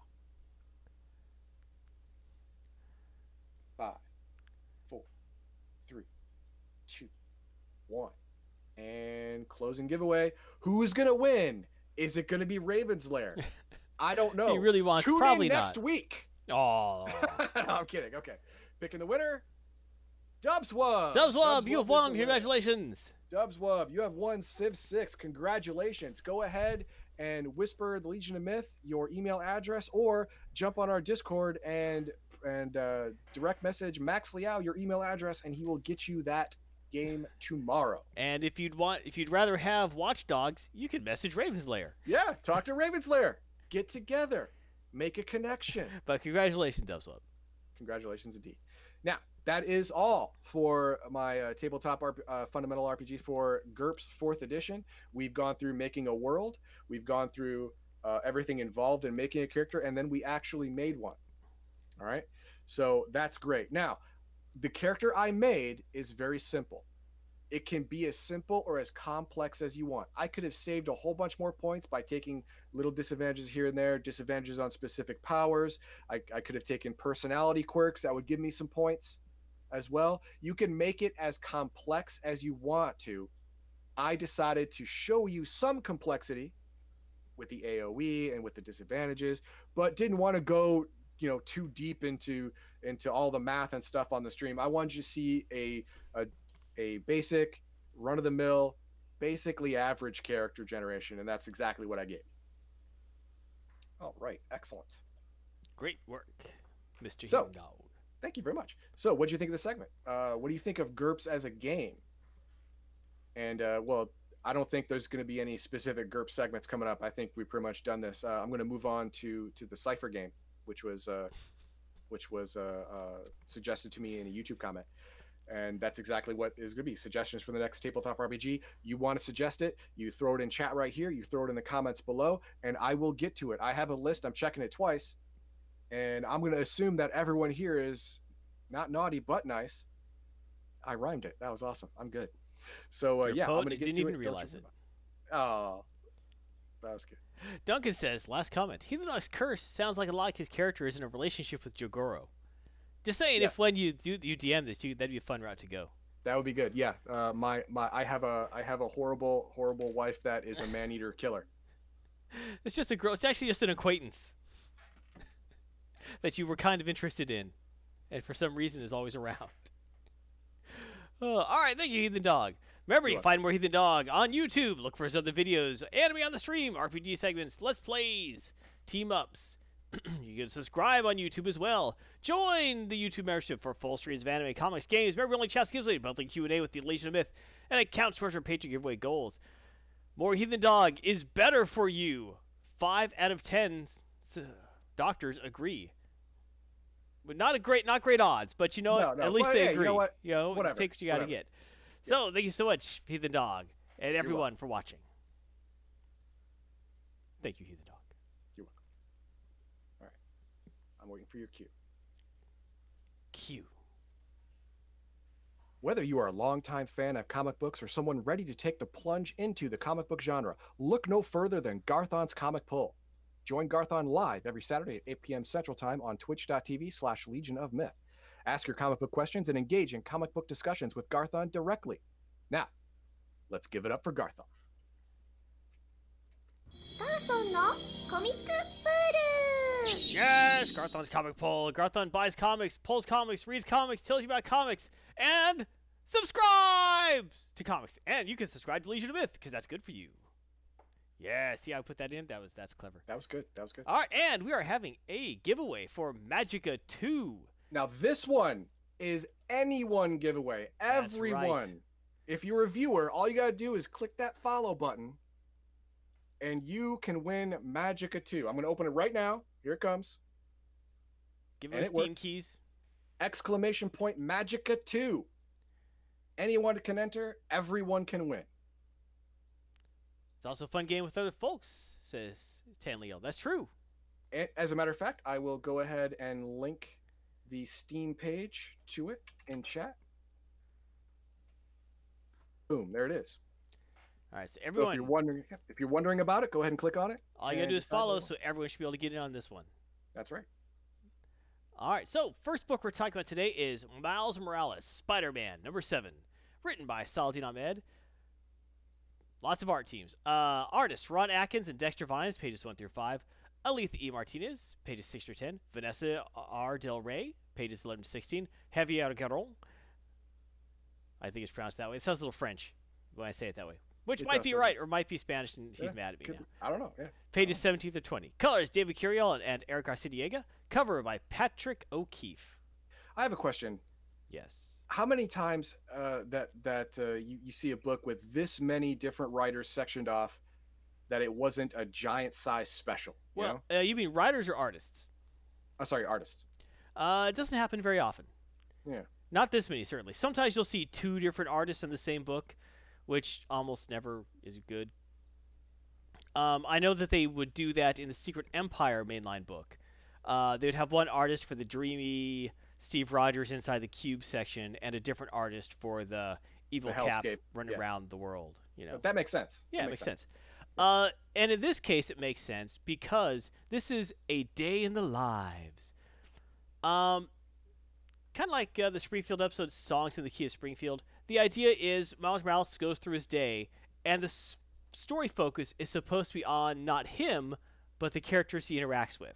S2: five, four, three, two, one. And closing giveaway. Who's gonna win? Is it gonna be Raven's Lair? I don't know.
S1: he really wants
S2: Tune
S1: probably
S2: in next
S1: not.
S2: week.
S1: Oh.
S2: no, I'm kidding. Okay. Picking the winner. Dubswub.
S1: Dubswub, you have won. Congratulations.
S2: Dubswub, you have won Civ 6. Congratulations. Go ahead and whisper the Legion of Myth, your email address, or jump on our Discord and and uh, direct message Max Liao your email address, and he will get you that game tomorrow.
S1: And if you'd want, if you'd rather have Watchdogs, you can message Raven's Lair.
S2: Yeah, talk to Raven's Lair. Get together, make a connection.
S1: But congratulations, Dubswub.
S2: Congratulations indeed. Now that is all for my uh, tabletop RP, uh, fundamental RPG for GURPS fourth edition. We've gone through making a world. We've gone through uh, everything involved in making a character, and then we actually made one. All right. So that's great. Now, the character I made is very simple. It can be as simple or as complex as you want. I could have saved a whole bunch more points by taking little disadvantages here and there, disadvantages on specific powers. I, I could have taken personality quirks that would give me some points as well. You can make it as complex as you want to. I decided to show you some complexity with the AoE and with the disadvantages, but didn't want to go, you know, too deep into into all the math and stuff on the stream. I wanted you to see a a, a basic run of the mill, basically average character generation, and that's exactly what I gave. All right, excellent.
S1: Great work, Mr.
S2: So-. Thank you very much. So, what do you think of the segment? Uh, what do you think of GURPS as a game? And uh, well, I don't think there's going to be any specific GURPS segments coming up. I think we've pretty much done this. Uh, I'm going to move on to to the Cipher game, which was uh, which was uh, uh, suggested to me in a YouTube comment. And that's exactly what is going to be suggestions for the next tabletop RPG. You want to suggest it, you throw it in chat right here, you throw it in the comments below, and I will get to it. I have a list, I'm checking it twice, and I'm going to assume that everyone here is not naughty but nice. I rhymed it. That was awesome. I'm good. So uh, yeah, I'm going to get
S1: didn't
S2: to
S1: even
S2: it.
S1: Realize it.
S2: Oh, that was good.
S1: Duncan says, last comment. Heathen Dog's curse sounds like a lot like his character is in a relationship with Jogoro. Just saying,
S2: Yeah.
S1: if when you do you DM this, you, that'd be a fun route to go.
S2: That would be good. Yeah, uh, my my I have a I have a horrible horrible wife that is a man eater killer.
S1: It's just a girl. It's actually just an acquaintance that you were kind of interested in, and for some reason is always around. Oh, all right, thank you, Heathen Dog. Remember, you can find more Heathen Dog on YouTube. Look for his other videos, anime on the stream, RPG segments, let's plays, team ups. you can subscribe on YouTube as well. Join the YouTube membership for full streams of anime, comics, games. Remember, only chats gives away monthly Q&A with the Legion of Myth, and it counts towards our Patreon giveaway goals. More Heathen Dog is better for you. Five out of ten doctors agree. But not a great, not great odds, but you know
S2: No,
S1: what?
S2: no,
S1: At least
S2: well,
S1: they
S2: hey, you
S1: agree.
S2: know what?
S1: You know,
S2: Whatever,
S1: take what you gotta
S2: whatever.
S1: get. So thank you so much, Heathen Dog, and everyone for watching. Thank you, Heathen Dog. You're welcome.
S2: All right, I'm waiting for your cue.
S1: Cue.
S2: Whether you are a longtime fan of comic books or someone ready to take the plunge into the comic book genre, look no further than Garthon's Comic Pull. Join Garthon live every Saturday at 8 p.m. Central Time on twitch.tv slash Legion of Myth. Ask your comic book questions and engage in comic book discussions with Garthon directly. Now, let's give it up for Garthon.
S3: Garthon comic pool.
S1: Yes, Garthon's comic poll. Garthon buys comics, pulls comics, reads comics, tells you about comics, and subscribes to comics. And you can subscribe to Legion of Myth because that's good for you. Yeah, see how I put that in? That was that's clever.
S2: That was good. That was good.
S1: All right, and we are having a giveaway for Magicka 2.
S2: Now, this one is anyone giveaway.
S1: That's right.
S2: Everyone. If you're a viewer, all you got to do is click that follow button and you can win Magicka 2. I'm going to open it right now. Here it comes.
S1: Give
S2: And
S1: us
S2: it
S1: Steam
S2: worked.
S1: keys.
S2: Exclamation point Magicka 2. Anyone can enter, everyone can win.
S1: It's also a fun game with other folks, says Tanleo. That's true.
S2: As a matter of fact, I will go ahead and link the Steam page to it in chat. Boom, there it is.
S1: All right, so
S2: So if
S1: everyone,
S2: you're wondering if you're wondering about it, go ahead and click on it.
S1: all you gotta do is follow, so everyone should be able to get in on this one.
S2: That's right.
S1: All right, so first book we're talking about today is Miles Morales, Spider-Man, number seven, written by Saladin Ahmed. Lots of art teams. Uh, artists Ron Atkins and Dexter Vines, pages one through five. Alitha E. Martinez, pages six through ten. Vanessa R. Del Rey, pages eleven to sixteen. Javier Garrón. I think it's pronounced that way. It sounds a little French when I say it that way, which
S2: It
S1: might be right or might be Spanish, and he's
S2: Yeah,
S1: mad at me now.
S2: be- I don't know. Yeah.
S1: Pages 17 to 20. Colors David Curiel and Erick Arciniega. Cover by Patrick O'Keefe.
S2: I have a question.
S1: Yes.
S2: How many times uh, that that uh, you, you see a book with this many different writers sectioned off that it wasn't a giant size special? You
S1: Well,
S2: know?
S1: uh, you mean writers or artists?
S2: oh, sorry, artists.
S1: Uh, it doesn't happen very often.
S2: Yeah.
S1: Not this many, certainly. Sometimes you'll see two different artists in the same book, which almost never is good. Um, I know that they would do that in the Secret Empire mainline book. Uh, they would have one artist for the dreamy Steve Rogers inside the Cube section and a different artist for the evil
S2: The
S1: cap running
S2: yeah.
S1: around the world. You know.
S2: That makes sense.
S1: Yeah,
S2: That
S1: it makes sense. Uh, and in this case, it makes sense because this is a day in the lives. Um, kind of like uh, the Springfield episode "Songs in the Key of Springfield." The idea is Miles Morales goes through his day, and the s- story focus is supposed to be on not him, but the characters he interacts with.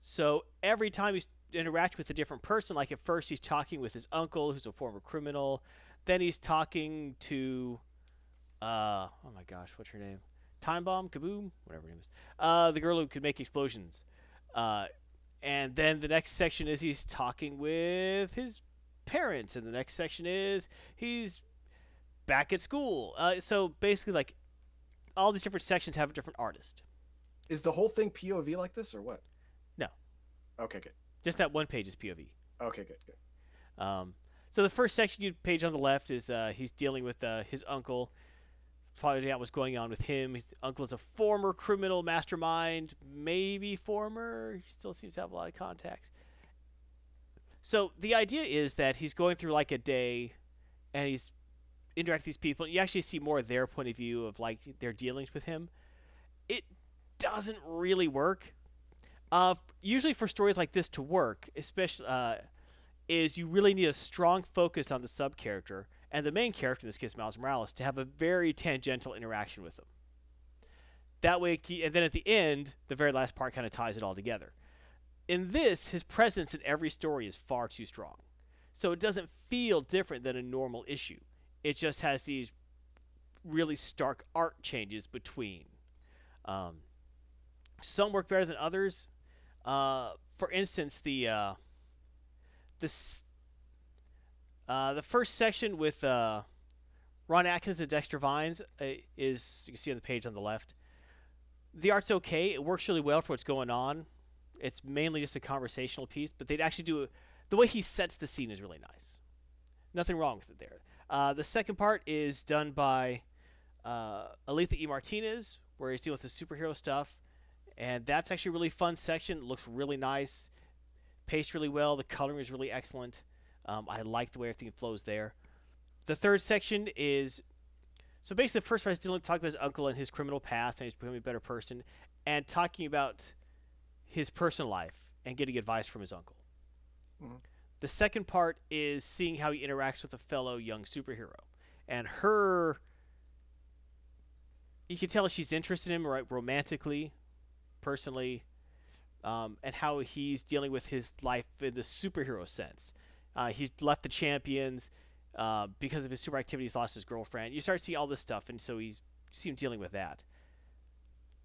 S1: So every time he interacts with a different person, like at first he's talking with his uncle, who's a former criminal, then he's talking to, uh, oh my gosh, what's her name? Time Bomb, Kaboom, whatever her name is. Uh, the girl who could make explosions. Uh, and then the next section is he's talking with his parents, and the next section is he's back at school. Uh, so basically, like all these different sections have a different artist.
S2: Is the whole thing POV like this or what?
S1: No.
S2: Okay, good.
S1: Just that one page is POV.
S2: Okay, good, good.
S1: Um, so the first section you page on the left is uh, he's dealing with uh, his uncle, finding out what's going on with him. His uncle is a former criminal mastermind, maybe former. He still seems to have a lot of contacts. So the idea is that he's going through like a day, and he's interacting with these people. You actually see more of their point of view of like their dealings with him. It doesn't really work. Uh, usually for stories like this to work, especially uh, is you really need a strong focus on the sub character and the main character in this case Miles Morales to have a very tangential interaction with them. That way, and then at the end, the very last part kind of ties it all together. In this, his presence in every story is far too strong, so it doesn't feel different than a normal issue. It just has these really stark art changes between. Um, some work better than others. Uh, for instance, the uh, this uh, the first section with uh, Ron Atkins and Dexter Vines uh, is you can see on the page on the left. The art's okay. It works really well for what's going on. It's mainly just a conversational piece, but they'd actually do the way he sets the scene is really nice. Nothing wrong with it there. Uh, the second part is done by uh, Alitha E. Martinez, where he's dealing with the superhero stuff, and that's actually a really fun section. It looks really nice paced really well. The coloring is really excellent. Um, I like the way everything flows there. The third section is so basically the first part is dealing talking about his uncle and his criminal past and he's becoming a better person, and talking about his personal life and getting advice from his uncle.
S2: Mhm.
S1: The second part is seeing how he interacts with a fellow young superhero, and her. You can tell she's interested in him right romantically, personally, um, and how he's dealing with his life in the superhero sense. Uh, he's left the champions uh, because of his super activities, lost his girlfriend. You start to see all this stuff, and so he's see him dealing with that.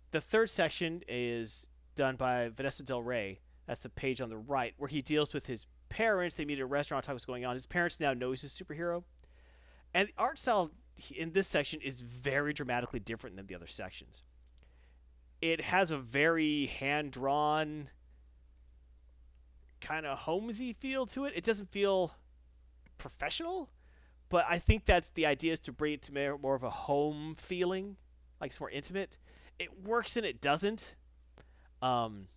S1: The third section is done by Vanessa Del Rey. That's the page on the right, where he deals with his parents. They meet at a restaurant, talk what's going on. His parents now know he's a superhero, and the art style in this section is very dramatically different than the other sections it has a very hand drawn kind of homesy feel to it. It doesn't feel professional, but I think that's the idea is to bring it to more of a home feeling, like it's more intimate. It works and it doesn't. Um,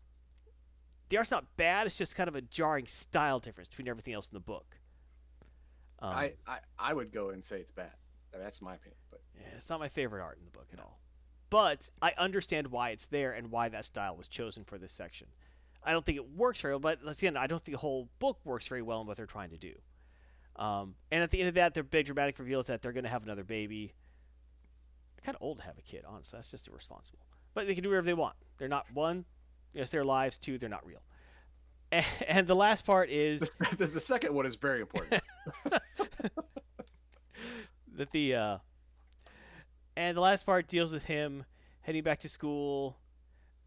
S1: the art's not bad. It's just kind of a jarring style difference between everything else in the book. Um,
S2: I, I I would go and say it's bad. I mean, that's my opinion. But
S1: yeah, it's not my favorite art in the book at all. But I understand why it's there and why that style was chosen for this section. I don't think it works very well, but let's again, I don't think the whole book works very well in what they're trying to do. Um, and at the end of that, their big dramatic reveal is that they're going to have another baby. Kind of old to have a kid, honestly. That's just irresponsible. But they can do whatever they want. They're not one, it's their lives. Two, they're not real. And, and the last part is
S2: the, the, the second one is very important.
S1: that the uh, and the last part deals with him heading back to school,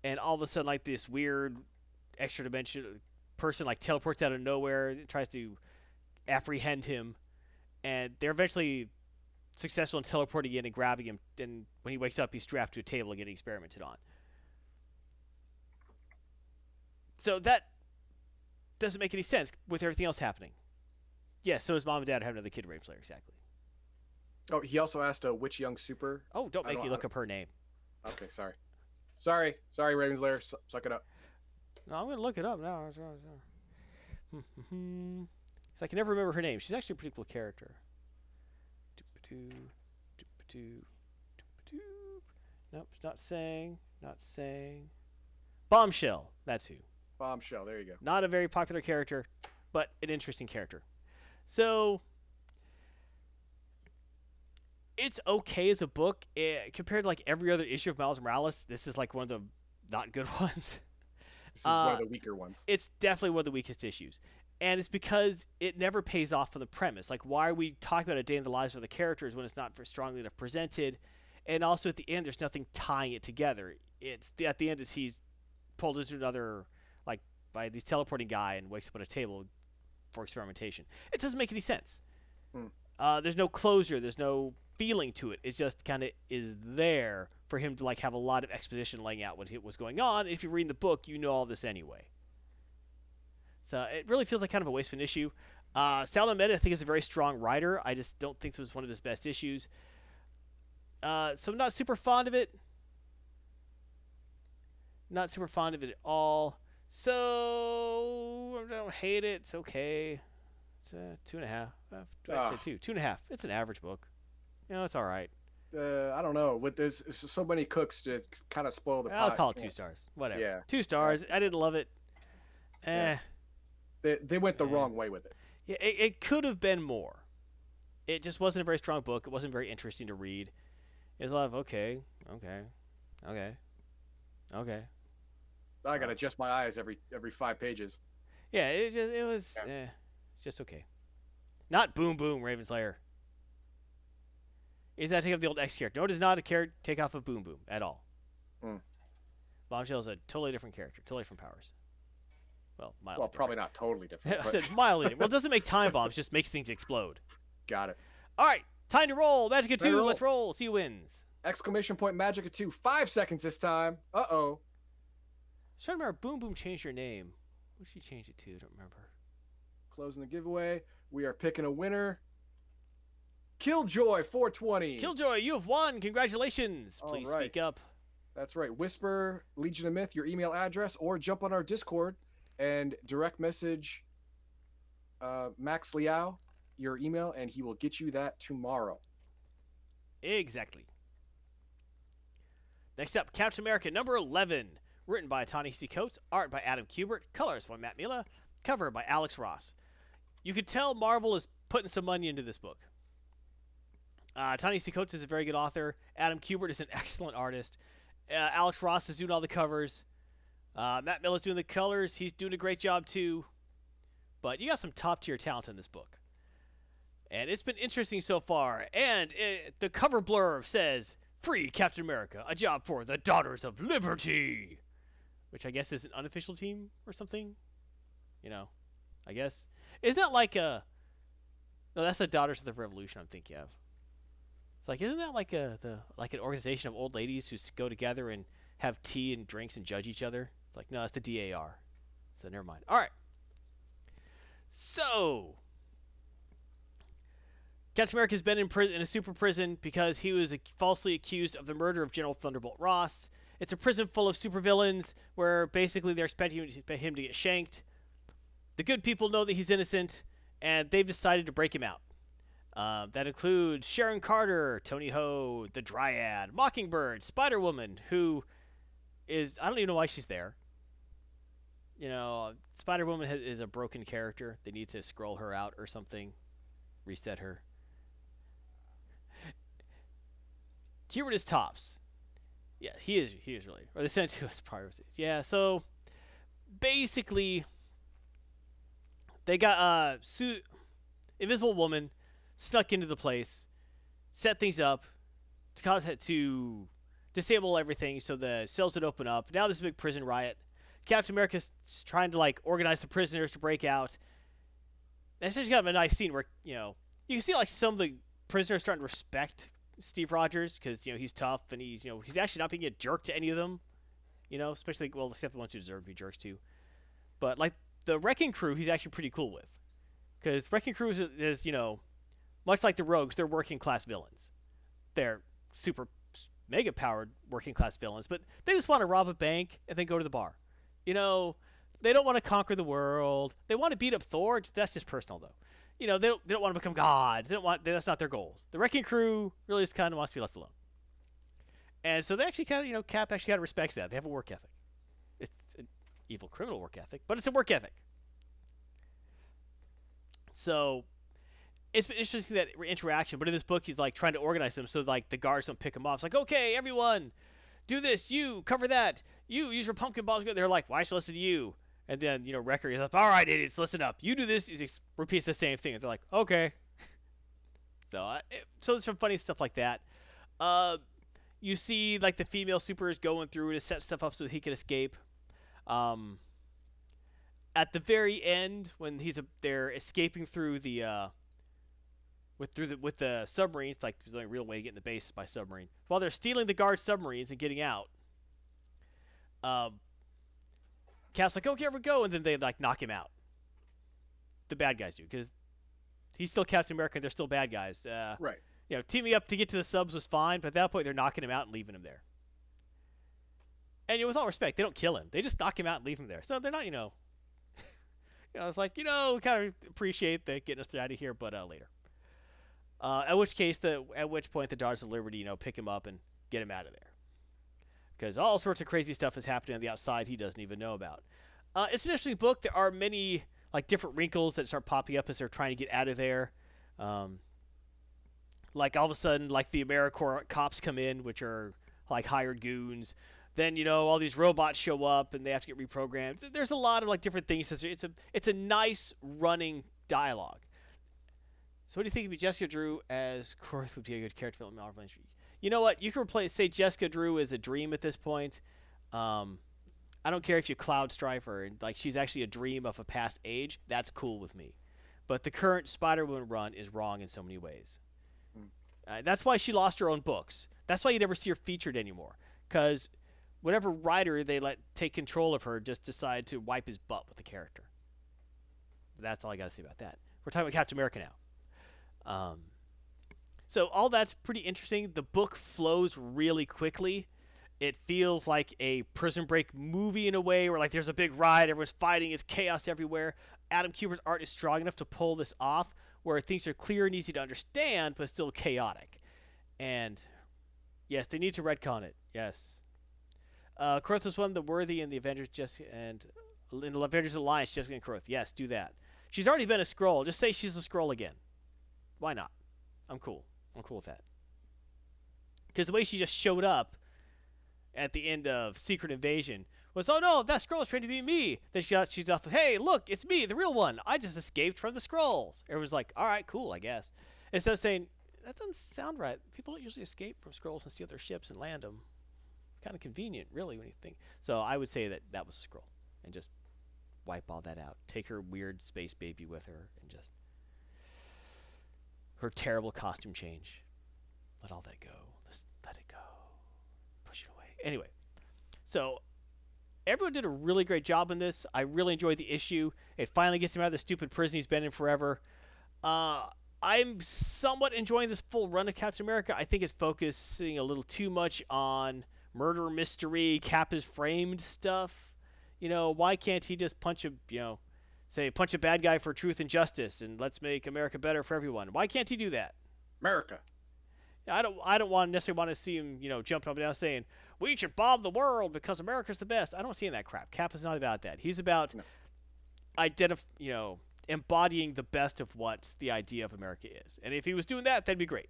S1: and all of a sudden, like this weird extra dimension person like teleports out of nowhere, tries to apprehend him, and they're eventually successful in teleporting in and grabbing him. And when he wakes up, he's strapped to a table and getting experimented on. So that doesn't make any sense with everything else happening. Yes, so his mom and dad have another kid, Raven's Lair, exactly.
S2: Oh, he also asked uh, which young super.
S1: Oh, don't make
S2: don't-
S1: me look up her name.
S2: Okay, sorry, sorry, sorry, Raven's Lair, su- suck it up.
S1: No, I'm gonna look it up now. So hmm, hmm, hmm. I can never remember her name. She's actually a pretty cool character. Nope, not saying. Not saying. Bombshell. That's who.
S2: Bombshell. There you go.
S1: Not a very popular character, but an interesting character. So it's okay as a book eh, compared to like every other issue of Miles Morales. This is like one of the not good ones.
S2: This is one
S1: Uh,
S2: of the weaker ones.
S1: it's definitely one of the weakest issues. And it's because it never pays off for the premise. Like, why are we talking about a day in the lives of the characters when it's not strongly enough presented? And also at the end, there's nothing tying it together. It's at the end, it's he's pulled into another, like, by this teleporting guy and wakes up at a table for experimentation. It doesn't make any sense.
S2: Hmm.
S1: Uh, there's no closure. There's no feeling to it. It just kind of is there for him to like have a lot of exposition laying out what was going on. If you read the book, you know all this anyway. So it really feels like kind of a waste of an issue. Uh, Sal Ahmed, I think, is a very strong writer. I just don't think this was one of his best issues. Uh, so I'm not super fond of it. Not super fond of it at all. So I don't hate it. It's okay. It's a two and a half. Uh, I'd say
S2: Ah.
S1: two. Two and a half. It's an average book. You know, it's all right.
S2: Uh, I don't know. With this, so many cooks to kind of spoil the
S1: I'll
S2: pot.
S1: call it two stars. Whatever.
S2: Yeah.
S1: Two stars. I didn't love it. Eh.
S2: Yeah. They, they went the
S1: Yeah.
S2: wrong way with it.
S1: Yeah, it, it could have been more. It just wasn't a very strong book. It wasn't very interesting to read. It was a lot of okay, okay, okay, okay.
S2: I gotta adjust my eyes every every five pages.
S1: Yeah, it just it was
S2: Yeah.
S1: eh, just okay. Not boom boom Raven's Lair. Is that take off the old X character? No, it is not a character take off of boom boom at all.
S2: Hmm.
S1: Bombshell is a totally different character, totally different powers. Well, mildly
S2: Well, probably
S1: different.
S2: not totally different.
S1: I said mildly. well, it doesn't make time bombs, just makes things explode.
S2: got it.
S1: All right, time to roll.
S2: Magicka
S1: two. Let's roll. See who wins.
S2: Exclamation point Magicka two. Five seconds this time. Uh oh.
S1: I trying to remember. Boom Boom changed her name. What did she change it to? I don't remember.
S2: Closing the giveaway. We are picking a winner. Killjoy 420.
S1: Killjoy, you have won. Congratulations.
S2: All
S1: Please
S2: right.
S1: speak up.
S2: That's right. Whisper Legion of Myth, your email address, or jump on our Discord and direct message uh, Max Liao your email, and he will get you that tomorrow.
S1: Exactly. Next up, Captain America number 11. Written by Ta-Nehisi Coates, art by Adam Kubert, colors by Matt Milla, cover by Alex Ross. You could tell Marvel is putting some money into this book. Uh, Ta-Nehisi Coates is a very good author. Adam Kubert is an excellent artist. Uh, Alex Ross is doing all the covers. Uh, Matt Milla's doing the colors. He's doing a great job too. But you got some top tier talent in this book. And it's been interesting so far. And it, the cover blurb says, Free Captain America, a job for the Daughters of Liberty. Which I guess is an unofficial team or something. You know, I guess. Isn't that like a. No, that's the Daughters of the Revolution I'm thinking of. It's like, isn't that like a the like an organization of old ladies who go together and have tea and drinks and judge each other? It's like, no, that's the DAR. So never mind. All right. So, Captain America's been in prison in a super prison because he was falsely accused of the murder of General Thunderbolt Ross. It's a prison full of supervillains where basically they're expecting him to get shanked. The good people know that he's innocent, and they've decided to break him out. Uh, that includes Sharon Carter, Tony Ho, the Dryad, Mockingbird, Spider Woman, who is I don't even know why she's there. You know, Spider Woman is a broken character. They need to scroll her out or something, reset her. Kubert is tops. Yeah, he is. He is really. Or they sent to us priorities. Yeah. So basically, they got uh, Su- Invisible Woman snuck into the place, set things up to cause it to disable everything so the cells would open up. Now there's a big prison riot. Captain America's trying to like organize the prisoners to break out. It's just kind of a nice scene where you know you can see like some of the prisoners starting to respect Steve Rogers because you know he's tough and he's you know he's actually not being a jerk to any of them. You know, especially well except the ones who deserve to be jerks to. But like the Wrecking Crew, he's actually pretty cool with because Wrecking Crew is, is you know much like the Rogues, they're working class villains. They're super mega powered working class villains, but they just want to rob a bank and then go to the bar. You know, they don't want to conquer the world. They want to beat up Thor. That's just personal though. You know, they don't, they don't want to become gods. They don't want. That's not their goals. The Wrecking Crew really just kind of wants to be left alone. And so they actually kind of, you know, Cap actually kind of respects that. They have a work ethic. It's an evil criminal work ethic, but it's a work ethic. So it's been interesting that interaction. But in this book, he's like trying to organize them so like the guards don't pick him off. It's like, okay, everyone, do this. You cover that. You use your pumpkin balls. They're like, why should listen to you? And then you know Wrecker is like, all right, idiots, listen up. You do this. He repeats the same thing. And they're like, okay. so it, so there's some funny stuff like that. Uh, you see like the female supers going through to set stuff up so he can escape. Um, at the very end, when he's a, they're escaping through the uh, with through the with the submarines, like the only real way to get in the base is by submarine. While they're stealing the guard submarines and getting out, um, Cap's like, "Okay, we go," and then they like knock him out. The bad guys do because he's still Captain America. and They're still bad guys. Uh,
S2: Right.
S1: you know, teaming up to get to the subs was fine, but at that point they're knocking him out and leaving him there. And you know, with all respect, they don't kill him; they just knock him out and leave him there. So they're not, you know, you know, it's like you know, we kind of appreciate the getting us out of here, but uh, later. Uh, at which case, the at which point the Daughters of Liberty, you know, pick him up and get him out of there, because all sorts of crazy stuff is happening on the outside he doesn't even know about. Uh, it's an interesting book. There are many like different wrinkles that start popping up as they're trying to get out of there. Um, like all of a sudden, like the AmeriCorps cops come in, which are like hired goons. Then you know all these robots show up and they have to get reprogrammed. There's a lot of like different things. It's a it's a nice running dialogue. So what do you think of Jessica Drew as Korth would be a good character in Marvel Industry? You know what? You can replace say Jessica Drew is a dream at this point. Um, I don't care if you cloud strife her and like she's actually a dream of a past age. That's cool with me. But the current Spider-Woman run is wrong in so many ways. Uh, that's why she lost her own books. That's why you never see her featured anymore. Because whatever writer they let take control of her just decided to wipe his butt with the character. That's all I got to say about that. We're talking about Captain America now. Um, so all that's pretty interesting. The book flows really quickly. It feels like a Prison Break movie in a way, where like there's a big ride, everyone's fighting, it's chaos everywhere. Adam Kubert's art is strong enough to pull this off, where things are clear and easy to understand, but still chaotic. And yes, they need to retcon it. Yes. Uh, was one of the worthy in the Avengers, just and in the Avengers Alliance, Jessica and Kroth. Yes, do that. She's already been a Skrull. Just say she's a Skrull again. Why not? I'm cool. I'm cool with that. Because the way she just showed up at the end of Secret Invasion was, oh no, that Skrull is trying to be me. Then she got, she's off, hey, look, it's me, the real one. I just escaped from the Skrulls. Everyone's like, all right, cool, I guess. Instead of saying, that doesn't sound right. People don't usually escape from Skrulls and steal their ships and land them. Kind of convenient, really, when you think. So I would say that that was a Skrull, and just wipe all that out. Take her weird space baby with her, and just her terrible costume change. Let all that go. Let's let it go. Push it away. Anyway, so everyone did a really great job in this. I really enjoyed the issue. It finally gets him out of the stupid prison he's been in forever. Uh, I'm somewhat enjoying this full run of Captain America. I think it's focusing a little too much on murder mystery, Cap is framed stuff. You know, why can't he just punch a, you know, say punch a bad guy for truth and justice and let's make America better for everyone? Why can't he do that?
S2: America.
S1: I don't I don't want necessarily want to see him, you know, jumping up and down saying, "We should bomb the world because America's the best." I don't see that crap. Cap is not about that. He's about
S2: No.
S1: identif- you know, embodying the best of what the idea of America is. And if he was doing that, that'd be great.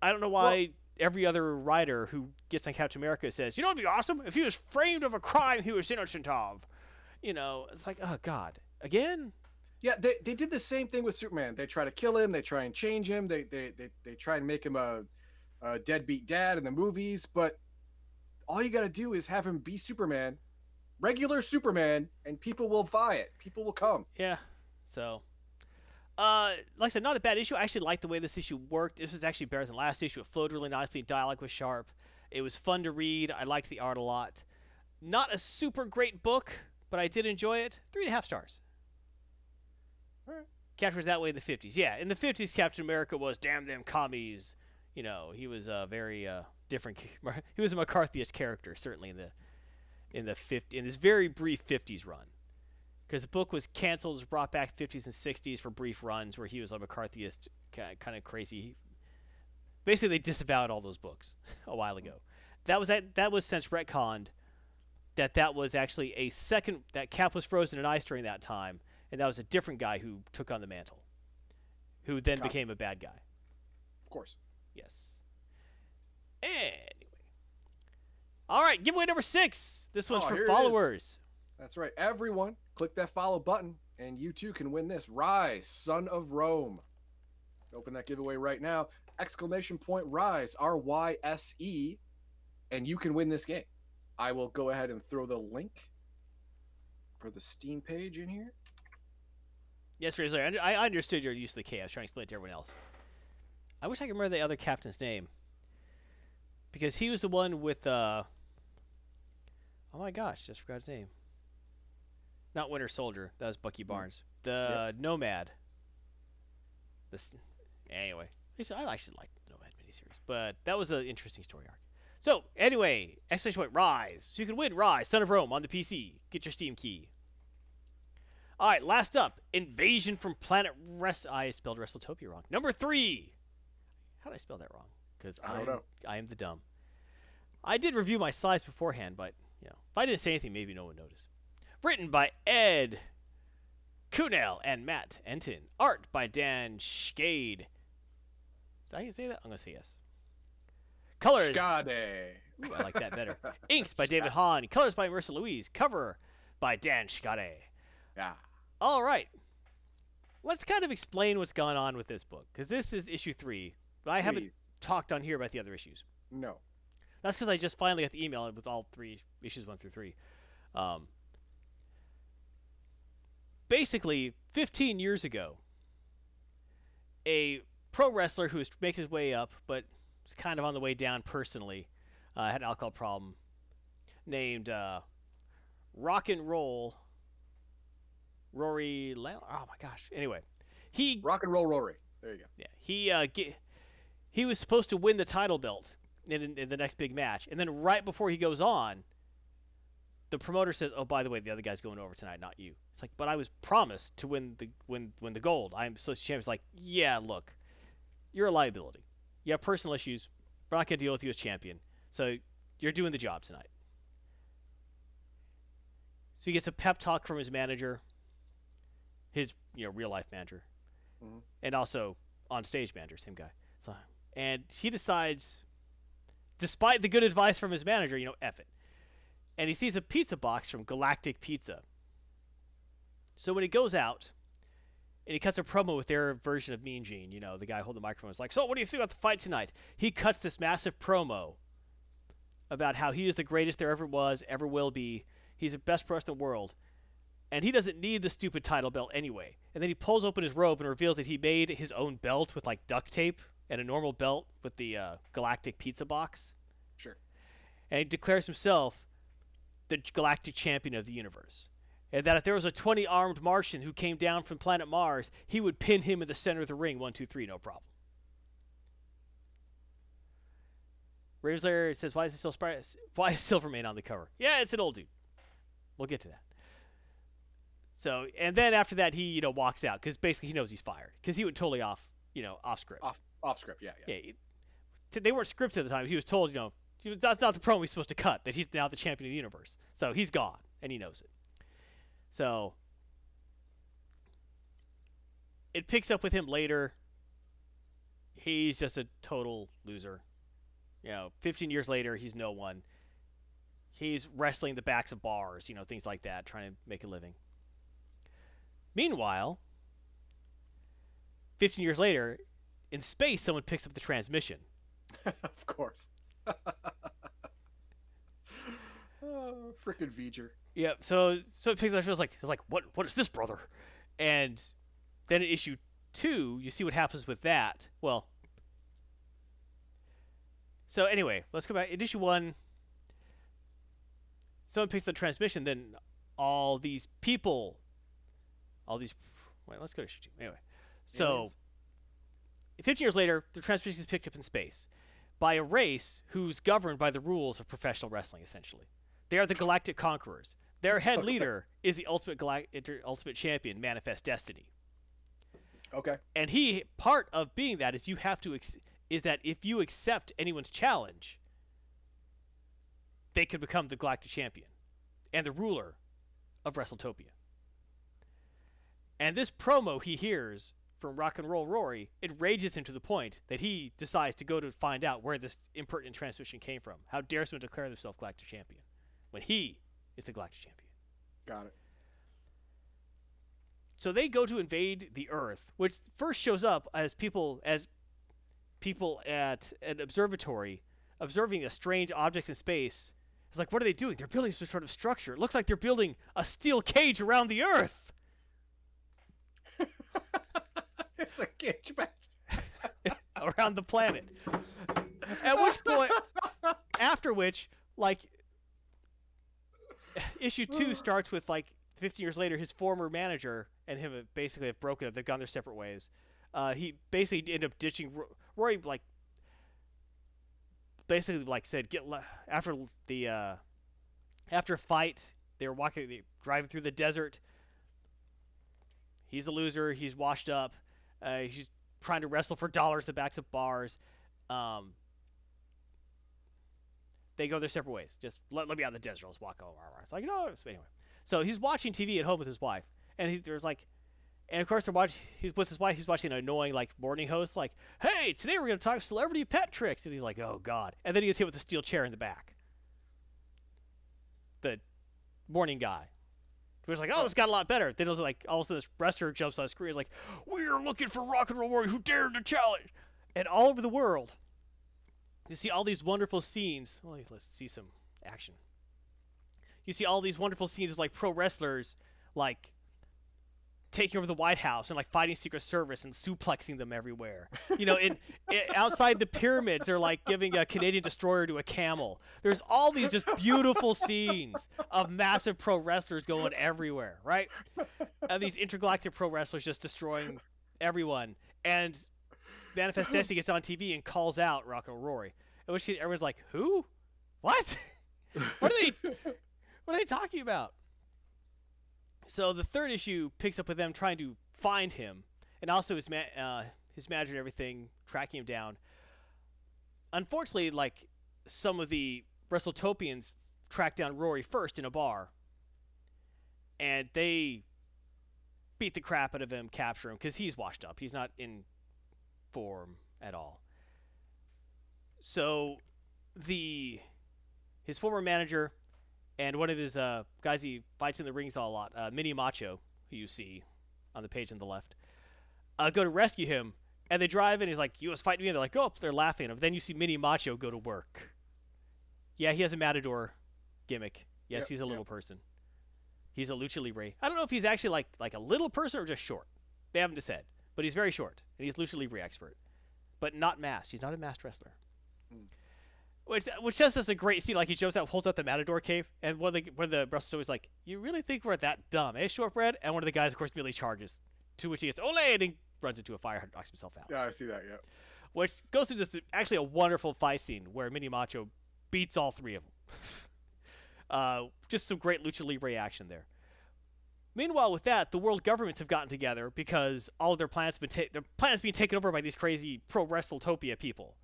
S1: I don't know why every other writer who gets on Captain America says, "You know, it'd be awesome if he was framed of a crime he was innocent of." You know, it's like, "Oh god, again?"
S2: Yeah, they, they did the same thing with Superman. They try to kill him. They try and change him. They they they, they try and make him a, a deadbeat dad in the movies. But all you got to do is have him be Superman, regular Superman, and people will buy it. People will come.
S1: Yeah. So, uh, like I said, not a bad issue. I actually liked the way this issue worked. This was actually better than last issue. It flowed really nicely. Dialogue was sharp. It was fun to read. I liked the art a lot. Not a super great book, but I did enjoy it. Three and a half stars.
S2: Alright.
S1: Captures that way in the 50s. Yeah, in the 50s, Captain America was damn them commies. You know, he was a very uh, different. He was a McCarthyist character, certainly in the in the 50 in this very brief 50s run. Because the book was canceled, was brought back 50s and 60s for brief runs where he was a McCarthyist, kind of crazy. Basically, they disavowed all those books a while ago. That was that. That was since retconned that that was actually a second that Cap was frozen in ice during that time, and that was a different guy who took on the mantle, who then
S2: Copy.
S1: became a bad guy.
S2: Of course.
S1: Yes. Anyway. All right, giveaway number six. This one's
S2: Oh,
S1: for
S2: here it is.
S1: followers.
S2: That's right. Everyone, click that follow button, and you too can win this. Ryse, Son of Rome. Open that giveaway right now. Exclamation point Rise, R Y S E, and you can win this game. I will go ahead and throw the link for the Steam page in here.
S1: Yes, Razor. I understood your use of the K. I was trying to explain it to everyone else. I wish I could remember the other captain's name. Because he was the one with, uh... Oh my gosh, just forgot his name. Not Winter Soldier. That was Bucky Barnes. The Nomad. This... Anyway. I actually liked the Nomad miniseries. But that was an interesting story arc. So, anyway, exclamation point, Rise. So you can win Ryse, Son of Rome on the PC. Get your Steam key. All right, last up, Invasion from Planet Rest. I spelled Wrestletopia wrong. Number three. How did I spell that wrong? Because
S2: I don't
S1: I'm-
S2: know.
S1: I am the dumb. I did review my slides beforehand, but you know, if I didn't say anything, maybe no one noticed. Written by Ed Kuehnel and Matt Entin. Art by Dan Schkade. Did I say that? I'm gonna say yes. Colors.
S2: Skade.
S1: Ooh, I like that better. Inks by David Hahn. Colors by Marissa Louise. Cover by Dan Schkade.
S2: Yeah.
S1: All right. Let's kind of explain what's gone on with this book, because this is issue three, but I haven't talked on here about the other issues.
S2: No.
S1: That's because I just finally got the email with all three issues one through three. Um, basically, 15 years ago, a pro wrestler who was making his way up, but was kind of on the way down personally, uh, had an alcohol problem, named uh, Rock and Roll Rory. Le- oh my gosh. Anyway, he
S2: Rock and roll Rory. There you go.
S1: yeah, he uh, ge- he was supposed to win the title belt in, in, in the next big match, and then right before he goes on, the promoter says, "Oh, by the way, the other guy's going over tonight, not you." It's like, but I was promised to win the win win the gold. I'm associate champion. It's like, yeah, look, you're a liability. You have personal issues. We're not gonna deal with you as champion. So you're doing the job tonight. So he gets a pep talk from his manager, his you know real life manager,
S2: Mhm.
S1: and also on stage manager, same guy. So, and he decides, despite the good advice from his manager, you know, F it. And he sees a pizza box from Galactic Pizza. So when he goes out, and he cuts a promo with their version of Mean Gene, you know, the guy holding the microphone is like, "So what do you think about the fight tonight?" He cuts this massive promo about how he is the greatest there ever was, ever will be. He's the best person in the world, and he doesn't need the stupid title belt anyway. And then he pulls open his robe and reveals that he made his own belt with like duct tape and a normal belt with the uh, Galactic Pizza box.
S2: Sure.
S1: And he declares himself the Galactic Champion of the universe. And that if there was a 20 armed Martian who came down from planet Mars, he would pin him in the center of the ring, one, two, three, no problem. Raven's Lair says, "Why is it still Spy- Why is Silvermane on the cover?" Yeah, it's an old dude. We'll get to that. So, and then after that, he you know walks out because basically he knows he's fired because he went totally off you know off script.
S2: Off off script. Yeah. Yeah.
S1: Yeah, it- they weren't scripted at the time. He was told, you know, that's not the promo he's supposed to cut. That he's now the champion of the universe. So he's gone, and he knows it. So it picks up with him later. He's just a total loser. You know, 15 years later, he's no one. He's wrestling the backs of bars, you know, things like that, trying to make a living. Meanwhile, 15 years later, in space, someone picks up the transmission.
S2: of course. oh, frickin' V'ger.
S1: Yeah, so so it picks up. It's like it's like what what is this, brother? And then in issue two, you see what happens with that. Well, so anyway, let's go back. In issue one, someone picks up the transmission. Then all these people, all these. Wait, let's go to issue two. Anyway, so.
S2: Aliens.
S1: 15 years later, the transmission is picked up in space by a race who's governed by the rules of professional wrestling, essentially. They are the Galactic Conquerors. Their head
S2: Okay.
S1: leader is the Ultimate Galact- Inter- Ultimate Champion, Manifest Destiny.
S2: Okay.
S1: And he part of being that is you have to ex- is that if you accept anyone's challenge, they can become the Galactic Champion and the ruler of WrestleTopia. And this promo he hears from Rock and Roll Rory enrages him to the point that he decides to go to find out where this impertinent transmission came from. How dare someone declare themselves Galactic Champion when he is the Galactic Champion?
S2: Got it.
S1: So they go to invade the Earth, which first shows up as people as people at an observatory observing a strange objects in space. It's like, what are they doing? They're building some sort of structure. It looks like they're building a steel cage around the Earth.
S2: it's a cage
S1: around the planet. At which point, after which, like, issue two starts with like 15 years later, his former manager and him have basically have broken up. They've gone their separate ways. Uh, he basically ended up ditching Ro- Roy. Like, basically, like said, get le- after the uh, after a fight, they were walking, they, driving through the desert. He's a loser. He's washed up. Uh, he's trying to wrestle for dollars the backs of bars. Um, they go their separate ways. Just let, let me out of the desert. Let's walk over. It's like, no. So anyway, so he's watching TV at home with his wife, and he, there's like, and of course they're watching. He's with his wife. He's watching an annoying like morning host, like, hey, today we're gonna talk celebrity pet tricks, and he's like, oh god, and then he gets hit with a steel chair in the back. The morning guy. Was like, oh, this got a lot better. Then it was like, all of a sudden, this wrestler jumps on the screen. He's like, we are looking for Rock and Roll Warrior who dared to challenge. And all over the world, you see all these wonderful scenes. Well, let's see some action. You see all these wonderful scenes of like pro wrestlers, like taking over the White House and like fighting Secret Service and suplexing them everywhere. You know, in, in outside the pyramids, they're like giving a Canadian destroyer to a camel. There's all these just beautiful scenes of massive pro wrestlers going everywhere, right? And these intergalactic pro wrestlers just destroying everyone. And Manifest Destiny gets on TV and calls out and Rory. In which everyone's like, "Who? What? what are they? What are they talking about?" So the third issue picks up with them trying to find him, and also his ma- uh, his manager and everything tracking him down. Unfortunately, like some of the WrestleTopians track down Rory first in a bar, and they beat the crap out of him, capture him because he's washed up. He's not in form at all. So the his former manager and one of his uh, guys he fights in the rings a lot, uh, Mini Macho, who you see on the page on the left, uh, go to rescue him, and they drive in. He's like, "You was fighting me," and they're like, "Oh," they're laughing. And then you see Mini Macho go to work. Yeah, he has a matador gimmick. Yes,
S2: Yep,
S1: he's a
S2: yep.
S1: little person. He's a lucha libre. I don't know if he's actually like like a little person or just short. They haven't said, but he's very short and he's lucha libre expert, but not masked. He's not a masked wrestler.
S2: Mm.
S1: Which which just is a great scene. Like he jumps out, holds out the matador cape, and one of the one of the wrestlers is like, "You really think we're that dumb, eh, shortbread?" And one of the guys, of course, immediately charges. To which he gets ole and he runs into a fire, and knocks himself out
S2: Yeah, I see that. Yeah.
S1: which goes through this actually a wonderful fight scene where Mini Macho beats all three of them. uh, just some great lucha libre action there. Meanwhile, with that, the world governments have gotten together because all of their have been ta- their plans being taken over by these crazy pro WrestleTopia people,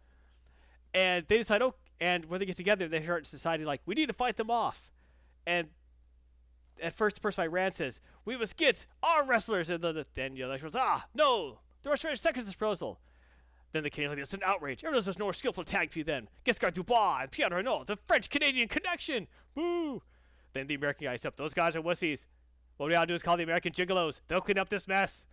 S1: and they decide, oh, and when they get together, they start deciding like we need to fight them off, and at first the person I ran says we must get our wrestlers, and then the, then the other goes, ah, no, the Russian second disposal. Then the Canadians like, it's an outrage. Everyone knows more skillful tag team than Giscard Dubois and Pierre Renault, the French-Canadian connection. Woo! Then the American guys up. Those guys are wussies. What we gotta do is call the American gigolos. They'll clean up this mess.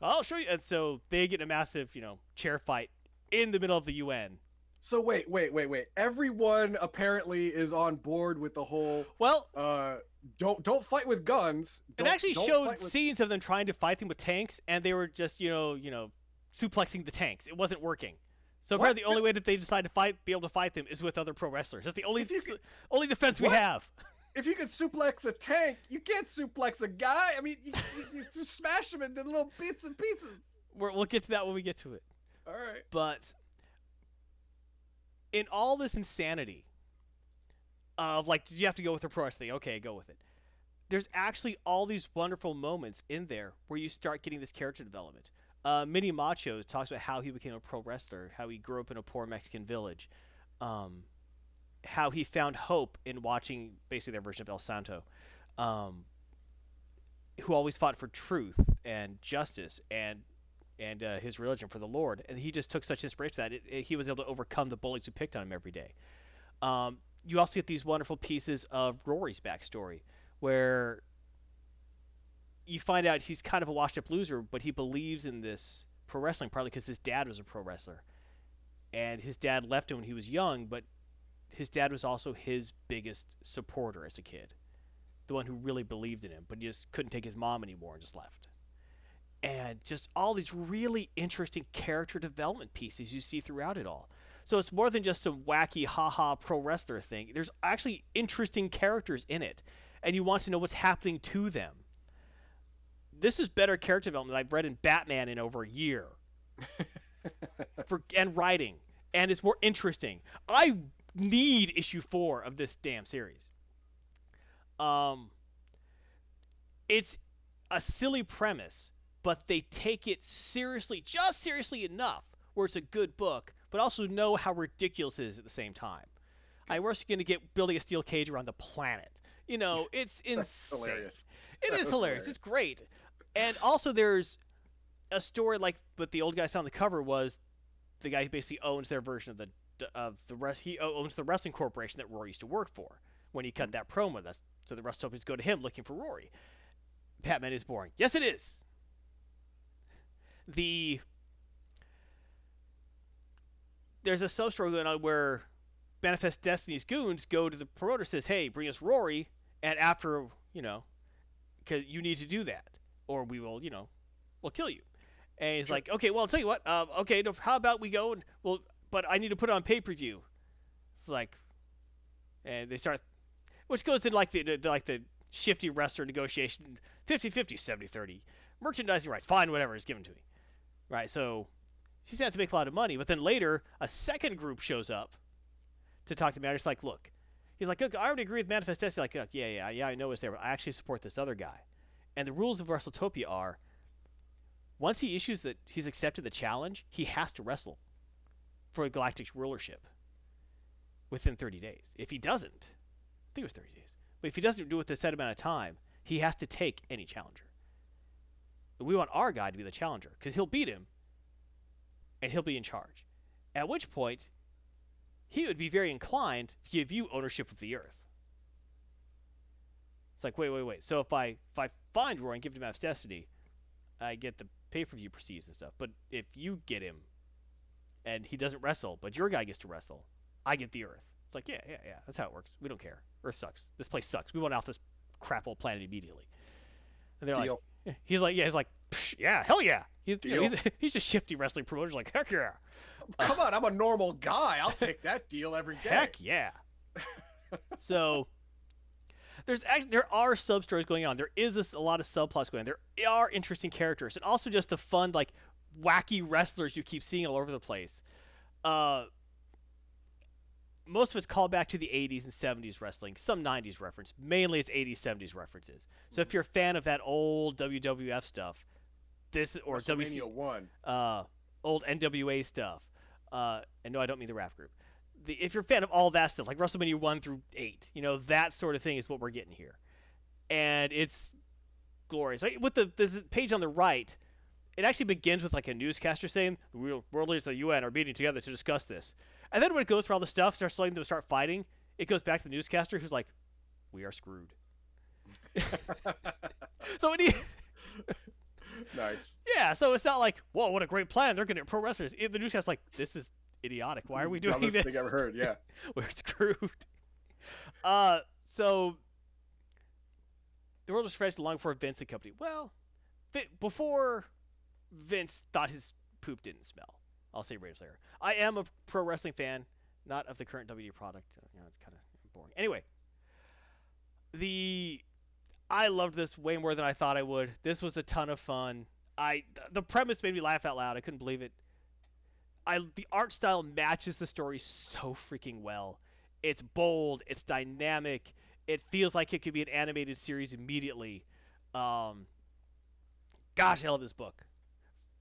S1: I'll show you. And so they get in a massive, you know, chair fight in the middle of the UN.
S2: So wait, wait, wait, wait. Everyone apparently is on board with the whole
S1: Well,
S2: uh don't don't fight with guns.
S1: it
S2: Don't-
S1: actually
S2: don't
S1: showed
S2: with-
S1: scenes of them trying to fight them with tanks, and they were just, you know, you know, suplexing the tanks. It wasn't working. So
S2: What?
S1: apparently, the only way that they decide to fight, be able to fight them, is with other pro wrestlers. That's the only,
S2: could-
S1: only defense we
S2: What?
S1: have.
S2: If you could suplex a tank, you can't suplex a guy. I mean, you, you, you just smash him into little bits and pieces.
S1: We're, we'll get to that when we get to it.
S2: All right.
S1: But in all this insanity of like, did you have to go with the pro wrestling? Okay, go with it. There's actually all these wonderful moments in there where you start getting this character development. Uh, Mini Macho talks about how he became a pro wrestler, how he grew up in a poor Mexican village, um, how he found hope in watching basically their version of El Santo, um, who always fought for truth and justice and and uh, his religion for the Lord, and he just took such inspiration that it, it, he was able to overcome the bullies who picked on him every day. Um, you also get these wonderful pieces of Rory's backstory, where you find out he's kind of a washed-up loser, but he believes in this pro wrestling partly because his dad was a pro wrestler, and his dad left him when he was young, but his dad was also his biggest supporter as a kid, the one who really believed in him, but he just couldn't take his mom anymore and just left and just all these really interesting character development pieces you see throughout it all. So it's more than just some wacky haha pro wrestler thing. There's actually interesting characters in it, and you want to know what's happening to them. This is better character development I've read in Batman in over a year. For and writing, and it's more interesting. I need issue 4 of this damn series. Um it's a silly premise but they take it seriously, just seriously enough where it's a good book, but also know how ridiculous it is at the same time. I we're going to get building a steel cage around the planet. You know, it's insane.
S2: hilarious.
S1: It is hilarious.
S2: hilarious.
S1: It's great. And also, there's a story like what the old guy saw on the cover was the guy who basically owns their version of the of the rest. He owns the wrestling corporation that Rory used to work for when he cut that promo. That's so the WrestleTopians go to him looking for Rory. Batman is boring. Yes, it is. The there's a sub story going on where Manifest Destiny's goons go to the promoter says, "Hey, bring us Rory," and after you know, because you need to do that, or we will, you know, we'll kill you. And he's
S2: Sure.
S1: like, "Okay, well, I'll tell you what. Um, okay, no, how about we go and well, but I need to put it on pay per view." It's like, and they start, which goes to like the, the like the shifty wrestler negotiation, 50-50, 70-30, merchandising rights, fine, whatever is given to me, right? So she's had to make a lot of money, but then later a second group shows up to talk to. I'm just like, look, he's like, look, I already agree with Manifest Destiny. Like, yeah, yeah, yeah, I know it's there, but I actually support this other guy. And the rules of WrestleTopia are, once he issues that he's accepted the challenge, he has to wrestle for a galactic rulership within 30 days. If he doesn't, I think it was 30 days, but if he doesn't do it the set amount of time, he has to take any challenger. But we want our guy to be the challenger because he'll beat him and he'll be in charge. At which point, he would be very inclined to give you ownership of the earth. It's like, wait, wait, wait. So if I if I find Roy and give him Maps Destiny, I get the pay per view proceeds and stuff. But if you get him and he doesn't wrestle, but your guy gets to wrestle, I get the earth. It's like, yeah, yeah, yeah. That's how it works. We don't care. Earth sucks. This place sucks. We want off this crap old planet immediately. And they're
S2: Deal.
S1: like, he's like, yeah, he's like, "Psh, yeah, hell yeah. He's, you know, he's, he's just shifty wrestling promoter's like, heck yeah.
S2: Come on, I'm a normal guy. I'll take that deal every day.
S1: Heck yeah. so there's actually there are sub stories going on. There is this, a lot of subplots going on. There are interesting characters and also just the fun like wacky wrestlers you keep seeing all over the place. Uh, most of it's called back to the 80s and 70s wrestling, some 90s reference. Mainly it's 80s 70s references. So if you're a fan of that old WWF stuff, this or WC
S2: one.
S1: uh, old NWA stuff. Uh, and no, I don't mean the rap group. The, if you're a fan of all that stuff, like WrestleMania one through eight, you know that sort of thing is what we're getting here, and it's glorious. Like, with the this page on the right, it actually begins with like a newscaster saying the real world leaders of the UN are meeting together to discuss this, and then when it goes through all the stuff, starts letting them start fighting, it goes back to the newscaster who's like, "We are screwed." so when he
S2: nice.
S1: Yeah, so it's not like, whoa, what a great plan. They're going to pro wrestlers. The newscast's like, this is idiotic. Why are we doing
S2: Dumbest
S1: this?
S2: thing I ever heard. Yeah.
S1: We're screwed. Uh, so the world was stretched long before Vince and company. Well, before Vince thought his poop didn't smell. I'll say Raiders later. I am a pro wrestling fan, not of the current WWE product. You know, it's kind of boring. Anyway, the I loved this way more than I thought I would. This was a ton of fun. I the premise made me laugh out loud. I couldn't believe it. I the art style matches the story so freaking well. It's bold. It's dynamic. It feels like it could be an animated series immediately. Um, gosh, I love this book.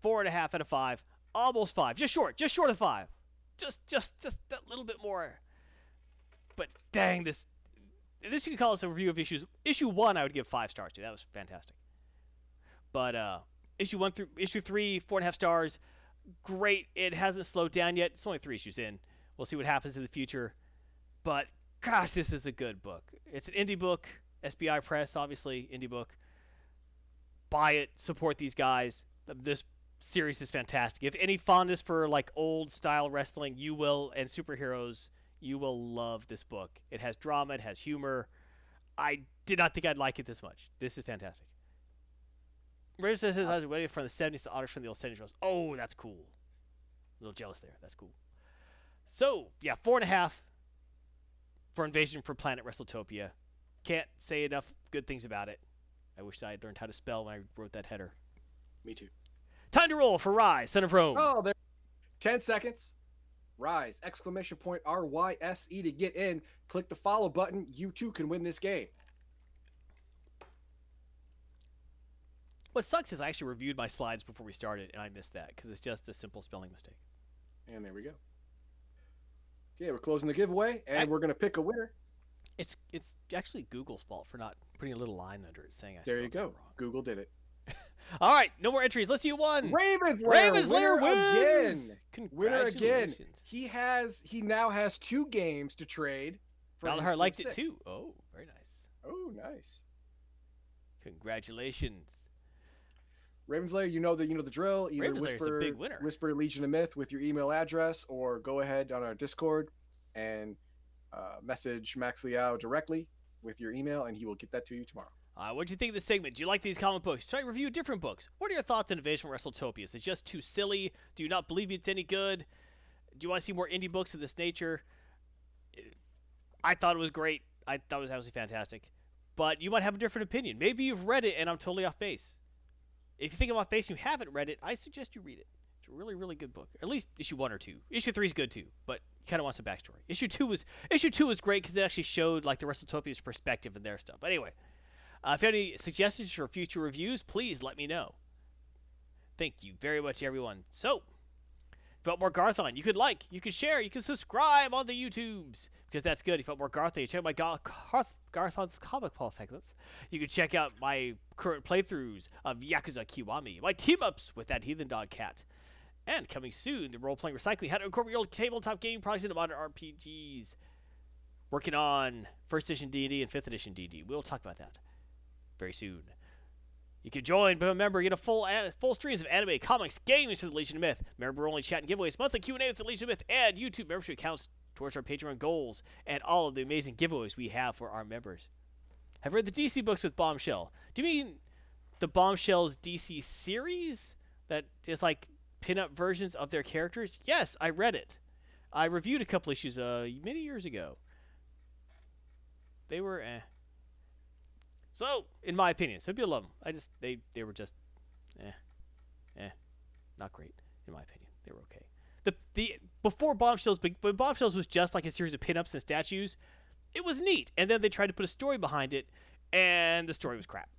S1: Four and a half out of five, almost five, just short, just short of five, just just just that little bit more. But dang, this this you can call this a review of issues. Issue one, I would give five stars to. That was fantastic. But uh, issue one through issue three, four and a half stars. Great. It hasn't slowed down yet. It's only three issues in. We'll see what happens in the future. But gosh, this is a good book. It's an indie book. SBI Press, obviously, indie book. Buy it. Support these guys. This series is fantastic. If any fondness for like old style wrestling, you will, and superheroes, you will love this book. It has drama. It has humor. I did not think I'd like it this much. This is fantastic. Raven says I was waiting from the 70s to honors from the old 70s shows. Oh, that's cool. A little jealous there. That's cool. So, yeah, four and a half for Invasion for Planet WrestleTopia. Can't say enough good things about it. I wish I had learned how to spell when I wrote that header.
S2: Me too.
S1: Time to roll for Ryse, Son of Rome.
S2: Oh, there. 10 seconds. Rise, exclamation point R Y S E to get in. Click the follow button. You too can win this game.
S1: What sucks is I actually reviewed my slides before we started, and I missed that because it's just a simple spelling mistake.
S2: And there we go. Okay, we're closing the giveaway, and
S1: I-
S2: we're gonna pick a winner.
S1: It's it's actually Google's fault for not putting a little line under it saying I
S2: There you
S1: spelled
S2: go.
S1: it wrong.
S2: Google did it.
S1: All right, no more entries. Let's do one.
S2: Ravens
S1: Ravens
S2: winner
S1: wins.
S2: again. Winner again. He has he now has two games to trade. for his
S1: liked
S2: Sim
S1: it too. Oh, very nice.
S2: Oh, nice.
S1: Congratulations.
S2: Raven's Lair, you know the you know the drill. Either whisper,
S1: big winner.
S2: whisper Legion of Myth with your email address, or go ahead on our Discord and uh, message Max Liao directly with your email, and he will get that to you tomorrow.
S1: Uh, what do you think of this segment? Do you like these comic books? Try to review different books. What are your thoughts on Invasion from WrestleTopia? Is it just too silly? Do you not believe it's any good? Do you want to see more indie books of this nature? I thought it was great. I thought it was absolutely fantastic. But you might have a different opinion. Maybe you've read it and I'm totally off base. If you think I'm off base and you haven't read it, I suggest you read it. It's a really, really good book. At least issue one or two. Issue three is good too, but you kind of want some backstory. Issue two was issue two was great because it actually showed like the WrestleTopia's perspective and their stuff. But anyway, uh, if you have any suggestions for future reviews, please let me know. Thank you very much, everyone. So, if you want more Garthon, you could like, you could share, you can subscribe on the YouTubes because that's good. If you want more Garthon, you check out my Gar- Garth- Garthon's comic Paul segments. You can check out my current playthroughs of Yakuza Kiwami, my team ups with that Heathen Dog Cat, and coming soon, the role playing recycling, how to incorporate old tabletop game products into modern RPGs. Working on first edition D&D and fifth edition D&D. We'll talk about that very soon. You can join, become a member, get a full a- full streams of anime, comics, games for the Legion of Myth, member-only chat and giveaways, monthly Q&A with the Legion of Myth, and YouTube membership accounts towards our Patreon goals, and all of the amazing giveaways we have for our members. I've read the DC books with Bombshell. Do you mean the Bombshells DC series that is like pin-up versions of their characters? Yes, I read it. I reviewed a couple issues uh, many years ago. They were eh. So, in my opinion, some people love them. I just they they were just eh, eh, not great in my opinion. They were okay. The the before Bombshells, but Bombshells was just like a series of pinups and statues, it was neat. And then they tried to put a story behind it, and the story was crap.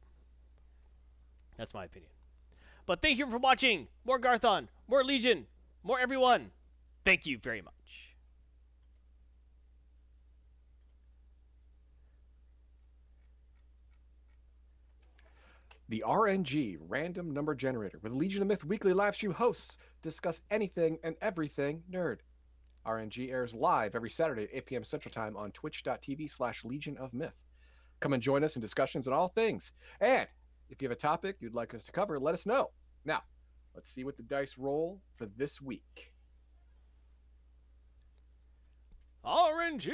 S1: That's my opinion. But thank you for watching. More Garthon, more Legion, more everyone. Thank you very much.
S2: The RNG Random Number Generator with Legion of Myth weekly live stream hosts discuss anything and everything nerd. RNG airs live every Saturday at 8 p.m. Central Time on twitch.tv slash Legion of Myth. Come and join us in discussions on all things. And if you have a topic you'd like us to cover, let us know. Now, let's see what the dice roll for this week.
S1: RNG.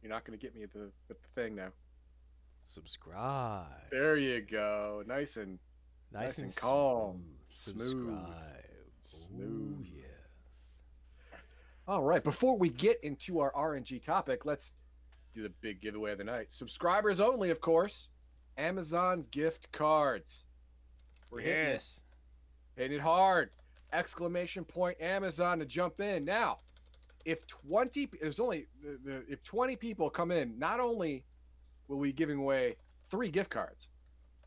S2: You're not going to get me at the, at the thing now.
S1: Subscribe.
S2: There you go. Nice and Nice and calm.
S1: Smooth.
S2: Smooth.
S1: Subscribe.
S2: Smooth.
S1: Oh, yes.
S2: All right, before we get into our RNG topic, let's do the big giveaway of the night. Subscribers only, of course. Amazon gift cards. We're hitting it,
S1: Yes.
S2: hitting it hard. Exclamation point Amazon to jump in. Now, if 20 p- there's only the, the, if 20 people come in, not only will be giving away three gift cards,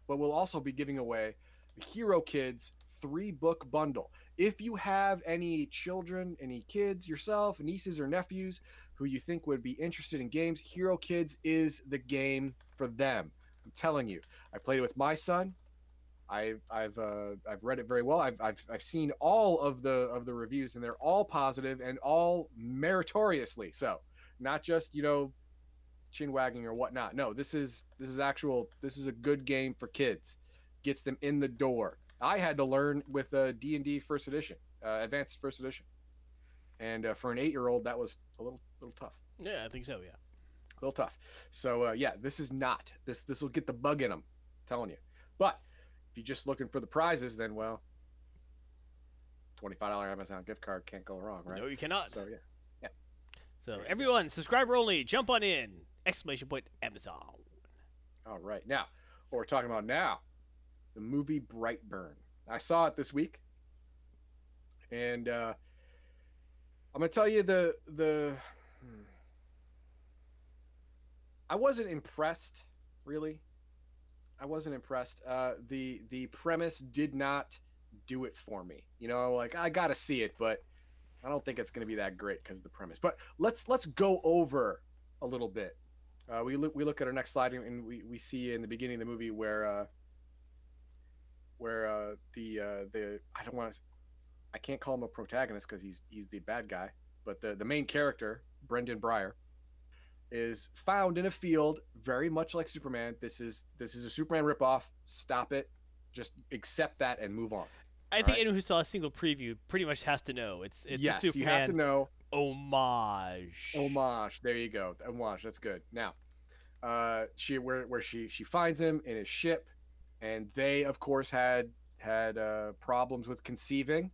S2: but we'll also be giving away the Hero Kids three book bundle. If you have any children, any kids yourself, nieces or nephews who you think would be interested in games, Hero Kids is the game for them. I'm telling you. I played it with my son. I, I've uh, I've read it very well. I've, I've I've seen all of the of the reviews, and they're all positive and all meritoriously so. Not just you know, chin wagging or whatnot. No, this is this is actual. This is a good game for kids. Gets them in the door. I had to learn with D and D First Edition, uh, Advanced First Edition, and uh, for an eight year old, that was a little little tough
S1: Yeah, I think so. Yeah.
S2: a little tough. So uh, yeah, this is not this. This will get the bug in them. telling you. But if you're just looking for the prizes, then well, twenty five dollar Amazon gift card can't go wrong, right?
S1: No, you cannot.
S2: So yeah,
S1: So
S2: There
S1: everyone, subscriber only, jump on in! Exclamation point Amazon.
S2: all right. Now, what we're talking about now, the movie Brightburn. I saw it this week, and uh, I'm gonna tell you the the. hmm. I wasn't impressed, really. I wasn't impressed. Uh, the the premise did not do it for me. You know, like I gotta see it, but I don't think it's gonna be that great because the premise. But let's let's go over a little bit. Uh, we look we look at our next slide and we, we see in the beginning of the movie where uh, where uh, the uh, the I don't want to I can't call him a protagonist because he's he's the bad guy, but the the main character Brandon Breyer is found in a field very much like Superman. This is this is a Superman ripoff. Stop it. Just accept that and move on.
S1: I think
S2: Alright.
S1: anyone who saw a single preview pretty much has to know it's it's
S2: yes,
S1: a Superman
S2: you have to know
S1: homage.
S2: homage. There you go. Homage. That's good. Now, uh, she where where she she finds him in his ship, and they of course had had uh, problems with conceiving.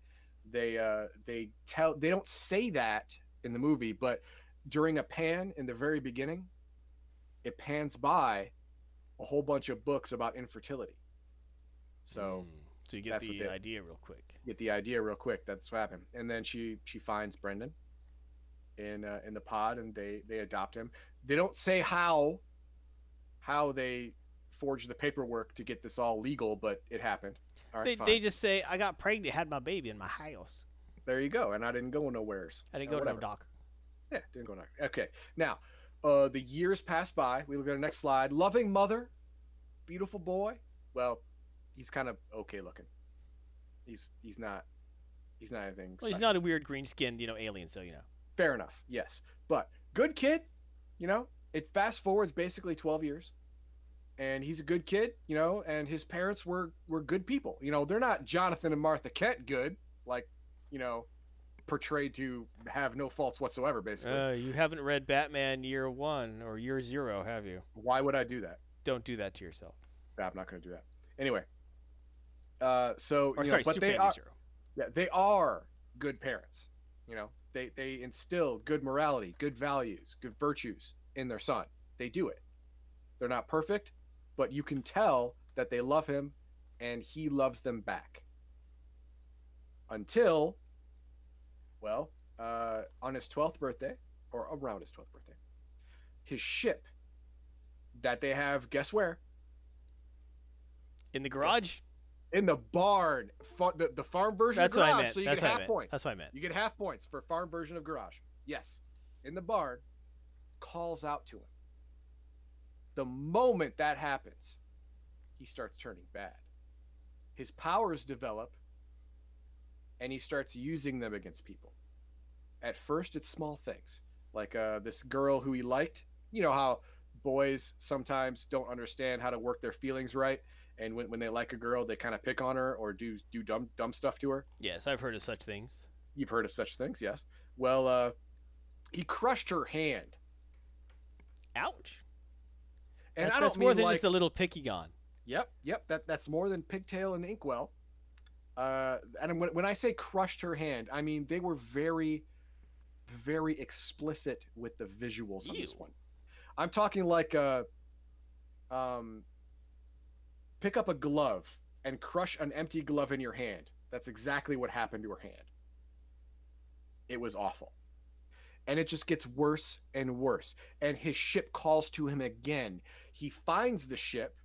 S2: They uh, they tell they don't say that in the movie, but during a pan in the very beginning, it pans by a whole bunch of books about infertility. So
S1: Mm, so you get the idea real quick.
S2: get the idea real quick. That's what happened. And then she she finds Brandon in uh, in the pod, and they they adopt him. They don't say how how they forged the paperwork to get this all legal, but it happened. All right,
S1: They, they just say I got pregnant, had my baby in my house.
S2: there you go. And I didn't go nowheres.
S1: I didn't
S2: Uh,
S1: go to no doc.
S2: Yeah, didn't go nowhere. Okay, now uh, the years pass by. We look at the next slide. Loving mother, beautiful boy. Well, he's kind of okay looking. He's he's not he's not anything.
S1: Well, he's not a weird green skinned, you know, alien, so you know.
S2: fair enough yes but good kid you know it fast forwards basically 12 years and he's a good kid you know and his parents were were good people you know they're not jonathan and martha kent good like you know portrayed to have no faults whatsoever basically
S1: Uh, you haven't read Batman Year One or Year Zero, have you?
S2: why would i do that
S1: Don't do that to yourself.
S2: Nah, i'm not going to do that anyway uh so
S1: Or
S2: you know,
S1: sorry,
S2: but
S1: Superman
S2: they are
S1: Zero.
S2: yeah, they are good parents. You know, they they instill good morality, good values, good virtues in their son. They do it. They're not perfect, but you can tell that they love him and he loves them back. Until well, uh on his 12th birthday or around his 12th birthday, his ship that they have guess where?
S1: In the garage?
S2: In the barn, fa- the, the farm version
S1: That's
S2: of
S1: what
S2: garage,
S1: I meant.
S2: so you
S1: That's
S2: get half points.
S1: That's what I meant.
S2: You get half points for farm version of garage. Yes. In the barn, calls out to him. The moment that happens, he starts turning bad. His powers develop and he starts using them against people. At first, it's small things like uh, this girl who he liked. You know how boys sometimes don't understand how to work their feelings right. And when, when they like a girl, they kind of pick on her or do do dumb dumb stuff to her.
S1: Yes, I've heard of such things.
S2: You've heard of such things, yes. Well, uh, he crushed her hand,
S1: Ouch.
S2: And
S1: That-
S2: I don't
S1: that's more than
S2: like,
S1: just a little picky gone.
S2: yep, yep. That that's more than pigtail and inkwell. Uh, and when, when I say crushed her hand, I mean they were very, very explicit with the visuals on this one. I'm talking like uh, um, pick up a glove and crush an empty glove in your hand. That's exactly what happened to her hand. It was awful. And it just gets worse and worse. And his ship calls to him again. He finds the ship,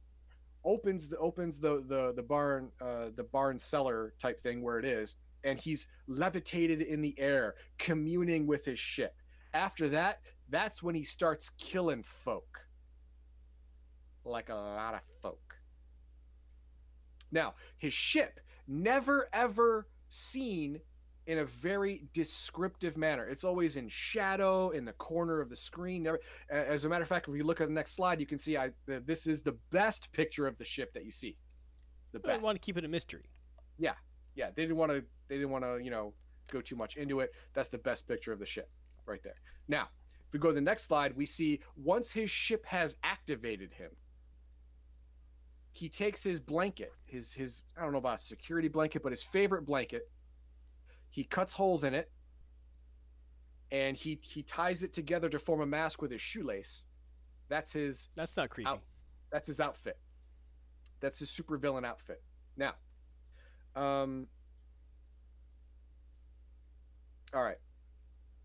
S2: opens the opens the the the barn uh, the barn cellar type thing where it is, and he's levitated in the air, communing with his ship. After that, that's when he starts killing folk, like a lot of folk. Now, his ship never ever seen in a very descriptive manner. It's always in shadow in the corner of the screen. As a matter of fact, if you look at the next slide, you can see I this is the best picture of the ship that you see. The best.
S1: want to keep it a mystery.
S2: Yeah, yeah. they didn't want to. They didn't want to, you know, go too much into it. That's the best picture of the ship, right there. Now, if we go to the next slide, we see once his ship has activated him, he takes his blanket, his his I don't know about security blanket, but his favorite blanket. He cuts holes in it, and he he ties it together to form a mask with his shoelace. That's his
S1: That's not creepy.
S2: Out. that's his outfit. That's his supervillain outfit. Now, um, all right.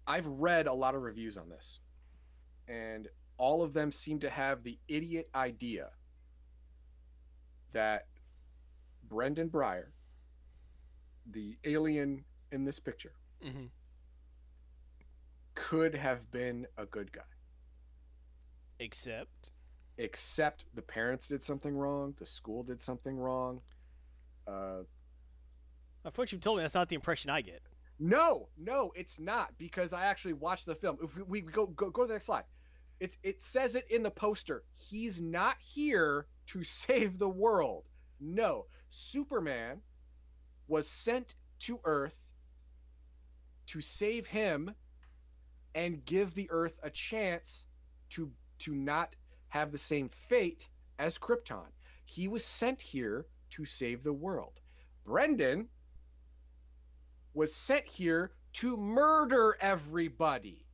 S2: I've read a lot of reviews on this, and all of them seem to have the idiot idea that Brandon Breyer, the alien in this picture,
S1: hmm
S2: could have been a good guy.
S1: Except,
S2: except the parents did something wrong, the school did something wrong. Uh,
S1: of what you've told me, that's not the impression I get.
S2: no, no, it's not because I actually watched the film. If we, we go, go go to the next slide, it's it says it in the poster. He's not here to save the world. No, Superman was sent to Earth to save him and give the Earth a chance to to not have the same fate as Krypton. He was sent here to save the world. Brandon was sent here to murder everybody.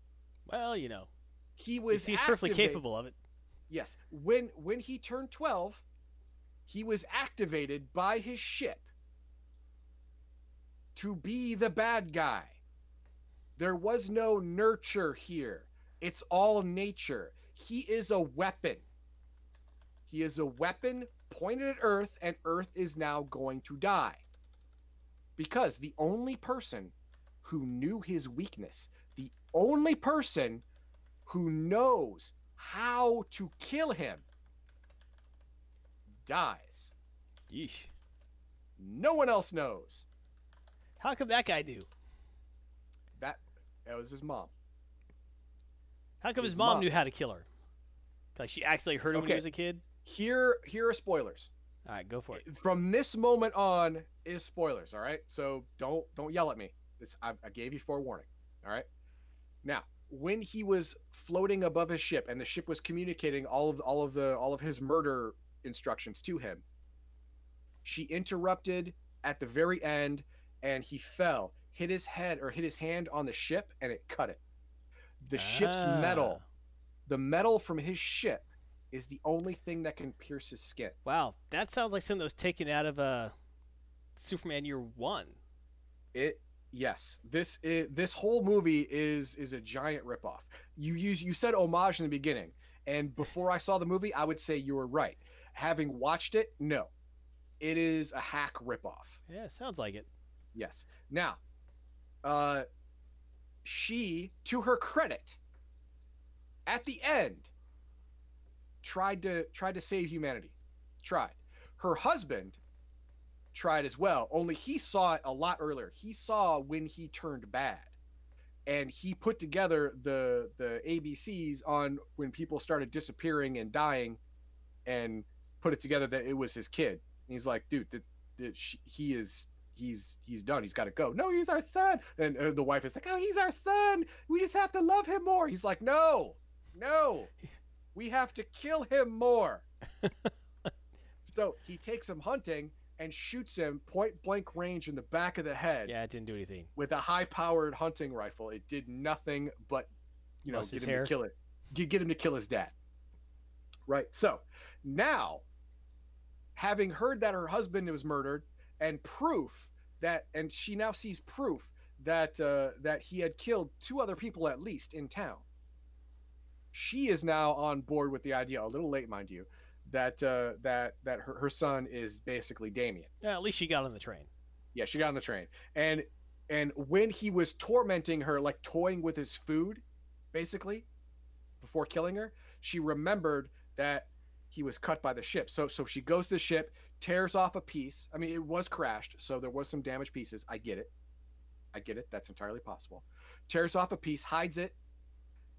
S1: Well, you know,
S2: He was
S1: seems perfectly capable of it.
S2: Yes, when when he turned 12, he was activated by his ship to be the bad guy. There was no nurture here. It's all nature. He is a weapon. He is a weapon pointed at Earth, and Earth is now going to die. Because the only person who knew his weakness, the only person who knows how to kill him dies.
S1: Yeesh.
S2: No one else knows.
S1: How come that guy knew?
S2: That that was his mom.
S1: How come his,
S2: His
S1: mom,
S2: mom.
S1: knew how to kill her? Like she actually heard him when he was a kid?
S2: Here here are spoilers.
S1: All right, go for it.
S2: From this moment on is spoilers, all right? So don't don't yell at me. This I, I gave you forewarning. All right? Now, when he was floating above his ship and the ship was communicating all of all of the all of his murder instructions to him, she interrupted at the very end and he fell, hit his head or hit his hand on the ship and it cut it. The ship's metal,
S1: Ah.
S2: the metal from his ship is the only thing that can pierce his skin.
S1: Wow, that sounds like something that was taken out of uh, Superman Year One.
S2: It yes, this is this whole movie is is a giant ripoff. You use you said homage in the beginning, and before I saw the movie, I would say you were right. Having watched it, no, it is a hack ripoff.
S1: Yeah, sounds like it.
S2: Yes. Now, uh, she, to her credit, at the end, tried to tried to save humanity. Tried. Her husband tried as well. Only he saw it a lot earlier. He saw when he turned bad, and he put together the the ABCs on when people started disappearing and dying, and put it together that it was his kid. And he's like, dude, th- th- sh- he is he's he's done. He's got to go. No, he's our son. And uh, the wife is like, oh, he's our son. We just have to love him more. He's like, no, no, we have to kill him more. so he takes him hunting and shoots him point blank range in the back of the head
S1: Yeah, it didn't do anything.
S2: with a high powered hunting rifle. It did nothing but, you know,
S1: Bust
S2: get him
S1: hair.
S2: to kill it. Get, get him to kill his dad. Right. So now, having heard that her husband was murdered and proof that, and she now sees proof that uh, that he had killed two other people at least in town. She is now on board with the idea, a little late, mind you, that uh, that that her, her son is basically Damien.
S1: Yeah, at least she got on the train.
S2: Yeah, she got on the train, and and when he was tormenting her, like toying with his food, basically, before killing her, she remembered that he was cut by the ship. So so she goes to the ship, tears off a piece. I mean, it was crashed, so there was some damaged pieces. I get it. I get it. That's entirely possible. Tears off a piece, hides it,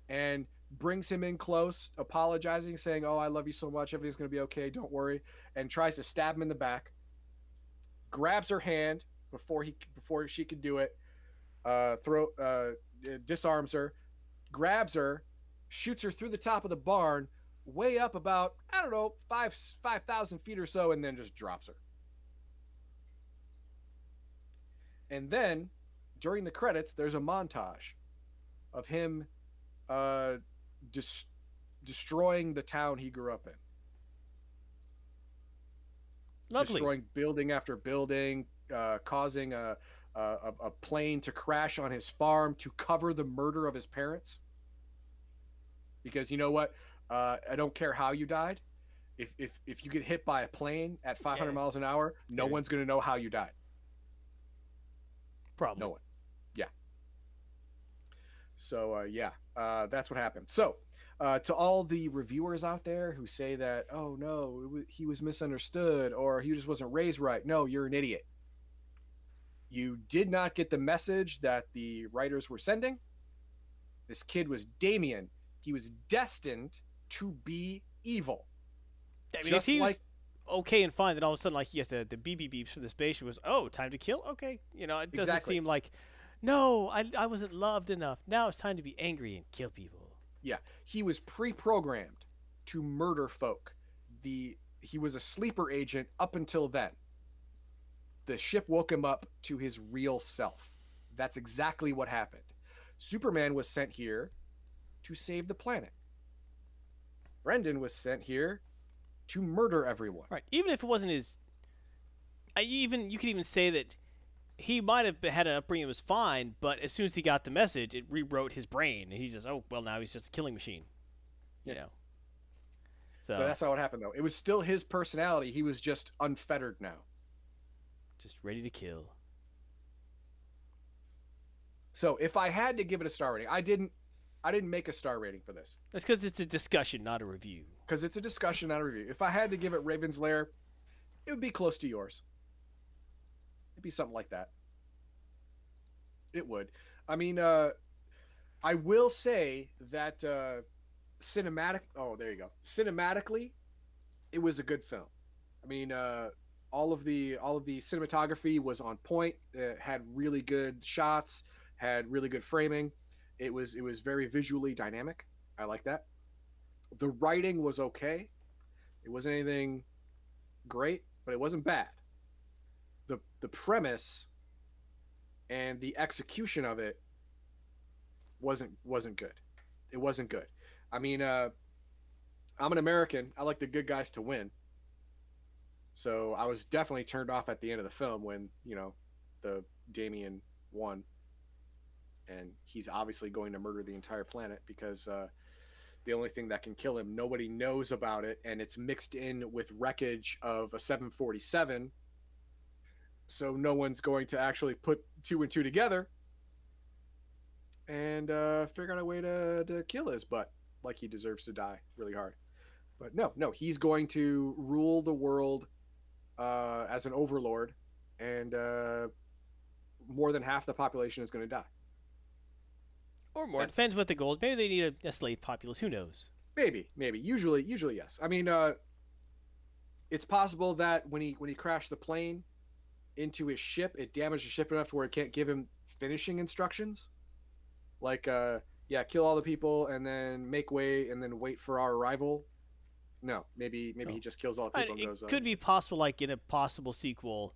S2: and brings him in close, apologizing, saying, "Oh, I love you so much. Everything's going to be okay. Don't worry." And tries to stab him in the back. Grabs her hand before he before she could do it. Uh, throw uh, disarms her, grabs her, shoots her through the top of the barn, way up about I don't know five five thousand feet or so, and then just drops her. And then during the credits, there's a montage of him uh, dis- destroying the town he grew up in.
S1: Lovely.
S2: Destroying building after building, uh, causing a, a a plane to crash on his farm to cover the murder of his parents. Because you know what, uh, I don't care how you died. If if if you get hit by a plane at 500
S1: Yeah.
S2: miles an hour, no
S1: Yeah.
S2: one's gonna know how you died.
S1: Probably.
S2: No one. Yeah. So uh, yeah, uh, that's what happened. So uh, to all the reviewers out there who say that, oh no, it wa- he was misunderstood or he just wasn't raised right. No, you're an idiot. You did not get the message that the writers were sending. This kid was Damien. He was destined to be evil.
S1: I mean,
S2: just
S1: if he was
S2: like
S1: okay and fine, then all of a sudden, like, he has the the beep beep beeps from the spaceship was, oh, time to kill. Okay, you know, it doesn't
S2: Exactly.
S1: seem like, no, I I wasn't loved enough. Now it's time to be angry and kill people.
S2: Yeah, he was pre-programmed to murder folk. The he was a sleeper agent up until then. The ship woke him up to his real self. That's exactly what happened. Superman was sent here to save the planet. Brandon was sent here to murder everyone.
S1: Right. Even if it wasn't his, I even you could even say that he might have had an upbringing that was fine, but as soon as he got the message, it rewrote his brain, and he's just, oh, well, now he's just a killing machine. You
S2: Yeah.
S1: know. So
S2: But that's not what happened though. It was still his personality. He was just unfettered now.
S1: just ready to kill.
S2: So if I had to give it a star rating, I didn't I didn't make a star rating for this.
S1: That's because it's a discussion, not a review.
S2: because it's a discussion, not a review. If I had to give it Raven's Lair, it would be close to yours. It'd be something like that. It would. I mean, uh, I will say that uh, cinematic. Oh, there you go. Cinematically, it was a good film. I mean, uh, all of the all of the cinematography was on point. It had really good shots. Had really good framing. It was it was very visually dynamic. I like that the writing was okay. It wasn't anything great, but it wasn't bad. the The premise and the execution of it wasn't wasn't good. It wasn't good. I mean, uh, I'm an American. I like the good guys to win. So I was definitely turned off at the end of the film when you know the Damien won, and he's obviously going to murder the entire planet because. Uh, the only thing that can kill him. Nobody knows about it, and it's mixed in with wreckage of a 747. So no one's going to actually put two and two together and uh, figure out a way to, to kill his butt like he deserves to die really hard. But no, no, he's going to rule the world uh, as an overlord, and uh, more than half the population is going to die.
S1: Or more. It depends what the goal. Maybe they need a, a slave populace. Who knows?
S2: Maybe, maybe. Usually, usually yes. I mean, uh, it's possible that when he when he crashed the plane into his ship, it damaged the ship enough to where it can't give him finishing instructions. Like, uh, yeah, kill all the people and then make way and then wait for our arrival. No, maybe maybe he just kills all the
S1: I-
S2: people and
S1: it
S2: uh,
S1: could be possible, like in a possible sequel,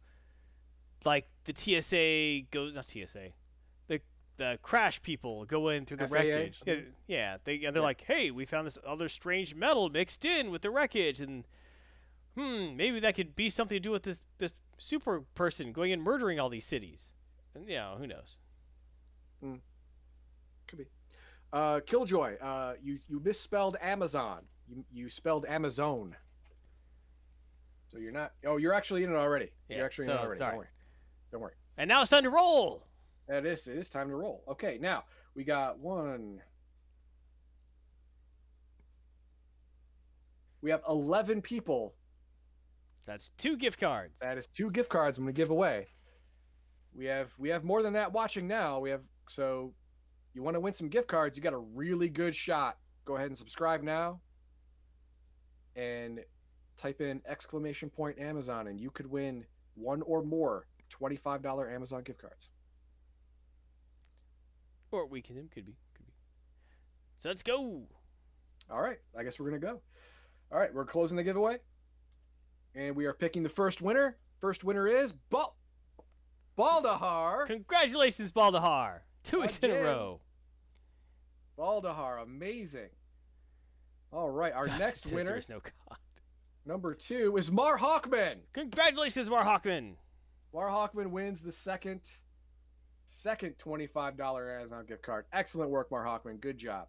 S1: like the TSA goes not TSA, the crash people go in through the
S2: FAA?
S1: wreckage. Yeah, yeah, they they're
S2: Yeah.
S1: like, hey, we found this other strange metal mixed in with the wreckage, and hmm, maybe that could be something to do with this this super person going and murdering all these cities. And yeah, who knows?
S2: Could be. Uh, Killjoy, uh, you you misspelled Amazon. You you spelled Amazon. So you're not. Oh, you're actually in it already.
S1: Yeah,
S2: you're actually
S1: so
S2: in it already.
S1: sorry.
S2: Don't worry. Don't worry.
S1: And now it's time to roll.
S2: It is. It is time to roll. Okay, now we got one. We have eleven people.
S1: That's two gift cards.
S2: That is two gift cards. I'm gonna give away. We have we have more than that watching now. We have so you want to win some gift cards. You got a really good shot. Go ahead and subscribe now. And type in exclamation point Amazon, and you could win one or more twenty-five dollar Amazon gift cards.
S1: Or weekend him could be. Could be. So let's go.
S2: All right, I guess we're gonna go. All right, we're closing the giveaway, and we are picking the first winner. First winner is Bal Baldahar.
S1: Congratulations, Baldahar. Two weeks in a row.
S2: Baldahar, amazing. All right, our next winner,
S1: There's no God.
S2: number two, is Mar Hawkman.
S1: Congratulations, Mar Hawkman.
S2: Mar Hawkman wins the second, second twenty-five dollar Amazon gift card. Excellent work, Mar Hawkman. Good job.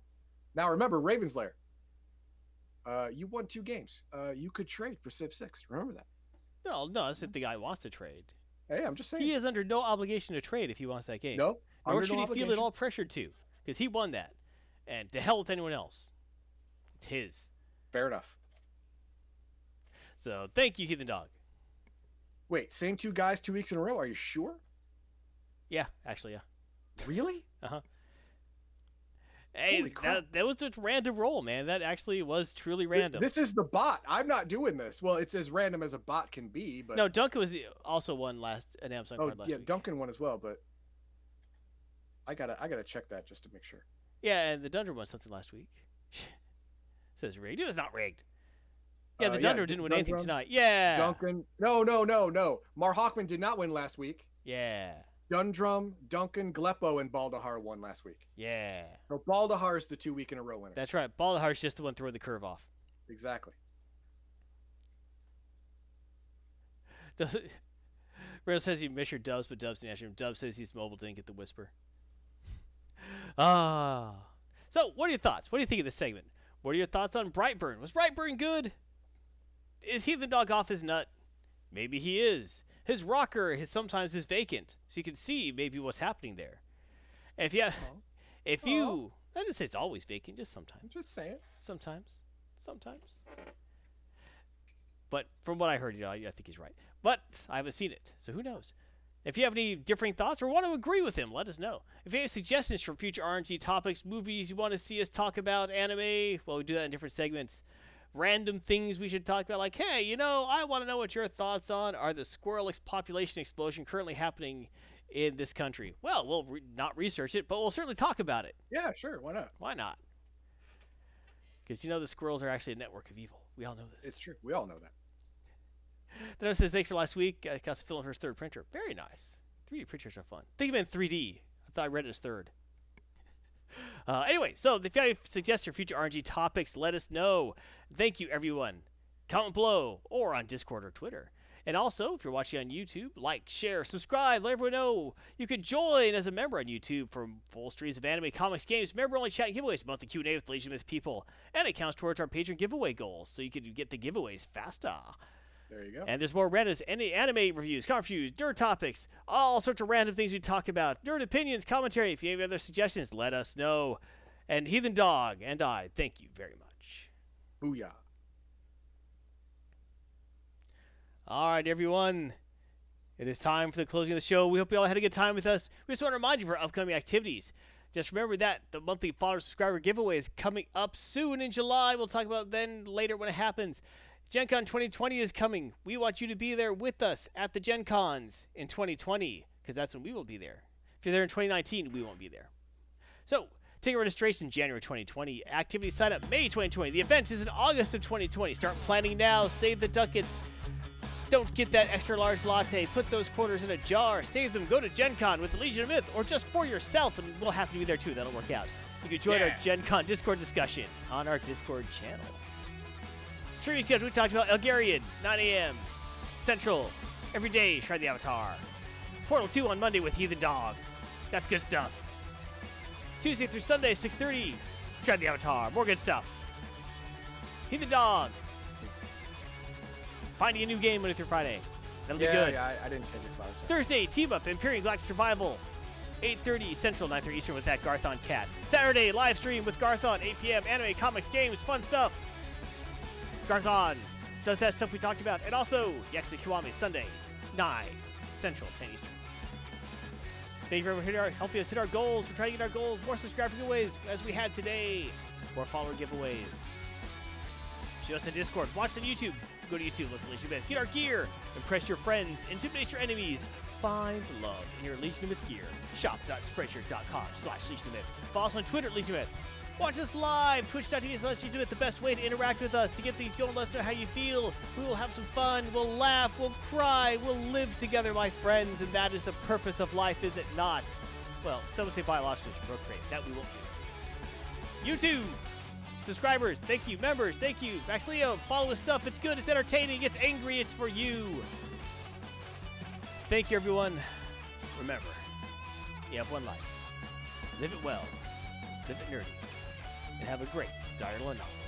S2: Now remember, Raven's Lair. Uh, you won two games. Uh, you could trade for Civ Six. Remember that.
S1: No, no, that's if the guy wants to trade.
S2: Hey, I'm just saying.
S1: He is under no obligation to trade if he wants that game.
S2: No,
S1: Nor should
S2: no
S1: he feel at all pressured to, because he won that. And to hell with anyone else. It's his.
S2: Fair enough.
S1: So thank you, Heathen Dog.
S2: Wait, same two guys two weeks in a row. Are you sure?
S1: Yeah, actually, yeah.
S2: Really?
S1: Hey,
S2: Holy crap.
S1: that, that was just random roll, man. That actually was truly random.
S2: This is the bot. I'm not doing this. Well, it's as random as a bot can be, but
S1: no, Duncan was the, also won last an Amazon
S2: oh
S1: card last week.
S2: yeah,
S1: week.
S2: Duncan won as well. But I gotta I gotta check that just to make sure.
S1: Yeah, and the Dunder won something last week. Says rigged. It was not rigged. Yeah,
S2: Uh,
S1: the
S2: yeah,
S1: Dunder
S2: D-
S1: didn't win anything tonight. Yeah.
S2: Duncan. No, no, no, no. Mar Hawkman did not win last week.
S1: Yeah.
S2: Dundrum, Duncan, Gleppo, and Baldahar won last week.
S1: Yeah.
S2: So Baldahar is the two week in a row winner.
S1: That's right. Baldahar's just the one throwing the curve off.
S2: exactly.
S1: Randall says you miss your Dubs, but Dubs didn't answer him. Dubs says he's mobile, didn't get the whisper. Ah. So, what are your thoughts? What do you think of this segment? What are your thoughts on Brightburn? Was Brightburn good? Is he the dog off his nut? Maybe he is. His rocker is sometimes is vacant, so you can see maybe what's happening there. And if you,
S2: Oh.
S1: if you, I didn't say it's always vacant, just sometimes.
S2: I'm just saying.
S1: Sometimes. Sometimes. But from what I heard, you know, I I think he's right. But I haven't seen it, so who knows? If you have any differing thoughts or want to agree with him, let us know. If you have suggestions for future RNG topics, movies you want to see us talk about, anime, well, we do that in different segments. Random things we should talk about, like, hey, you know, I want to know what your thoughts on are the squirrel ex- population explosion currently happening in this country. Well, we'll re- not research it, but we'll certainly talk about it.
S2: Yeah, sure. Why not?
S1: Why not? Because you know the squirrels are actually a network of evil. We all know this.
S2: It's true. We all know that.
S1: The note says, thanks for last week. Uh, got some film for his third printer. Very nice. 3D printers are fun. Think of it in 3D. I thought I read it as third. Uh, anyway, so if you have suggestions for future RNG topics, let us know. Thank you, everyone. Comment below or on Discord or Twitter. And also, if you're watching on YouTube, like, share, subscribe, let everyone know. You can join as a member on YouTube for full streams of anime, comics, games, member-only chat giveaways, monthly Q&A with Legion Myth people, and it counts towards our patron giveaway goals, so you can get the giveaways faster.
S2: There you go.
S1: And there's more randoms, any anime reviews, comic reviews, nerd topics, all sorts of random things we talk about, nerd opinions, commentary. If you have any other suggestions, let us know. And Heathen Dog and I, thank you very much.
S2: Booyah.
S1: All right, everyone. It is time for the closing of the show. We hope you all had a good time with us. We just want to remind you of our upcoming activities. Just remember that the monthly follower subscriber giveaway is coming up soon in July. We'll talk about then later when it happens. Gen Con 2020 is coming. We want you to be there with us at the Gen Cons in 2020 because that's when we will be there. If you're there in 2019, we won't be there. So, ticket registration January 2020. Activity sign up May 2020. The event is in August of 2020. Start planning now. Save the ducats. Don't get that extra large latte. Put those quarters in a jar. Save them. Go to Gen Con with the Legion of Myth or just for yourself, and we'll happen to be there too. That'll work out. You can join our
S2: Yeah.
S1: Gen Con Discord discussion on our Discord channel. Trivia Tips, we talked about Elgarian, 9 a.m. Central. Every day, try the Avatar. Portal 2 on Monday with Heathen Dog. That's good stuff. Tuesday through Sunday, 6.30. Try the Avatar. More good stuff. Heathen Dog. Finding a new game Monday through Friday. That'll
S2: yeah,
S1: be good.
S2: yeah, I, I didn't change this last time.
S1: Thursday, Team Up, Empyrion Galactic Survival. 8.30 Central, 9.30 Eastern with that Garthon Cat. Saturday, live stream with Garthon, 8 p.m. Anime, comics, games, fun stuff. Garthon does that stuff we talked about. And also, Yakuza Kiwami, Sunday, 9 Central, 10 Eastern. Thank you for our, helping us hit our goals. We're trying to get our goals. More subscriber giveaways as we had today. More follower giveaways. Show us on Discord. Watch on YouTube. Go to YouTube, look at Legion Myth. Get our gear. Impress your friends. Intimidate your enemies. Find love in your Legion Myth gear. Shop.spreadshirt.com slash Legion Myth. Follow us on Twitter at Legion Myth. Watch us live. Twitch.tv slash Legion of Myth. The best way to interact with us. To get things going, let us know how you feel. We will have some fun. We'll laugh. We'll cry. We'll live together, my friends. And that is the purpose of life, is it not? Well, would say biological procreate. That we won't do. YouTube subscribers, thank you. Members, thank you. Max Leo, follow his stuff. It's good. It's entertaining. It's angry. It's for you. Thank you, everyone. Remember, you have one life. Live it well. Live it nerdy. And have a great diurnal night.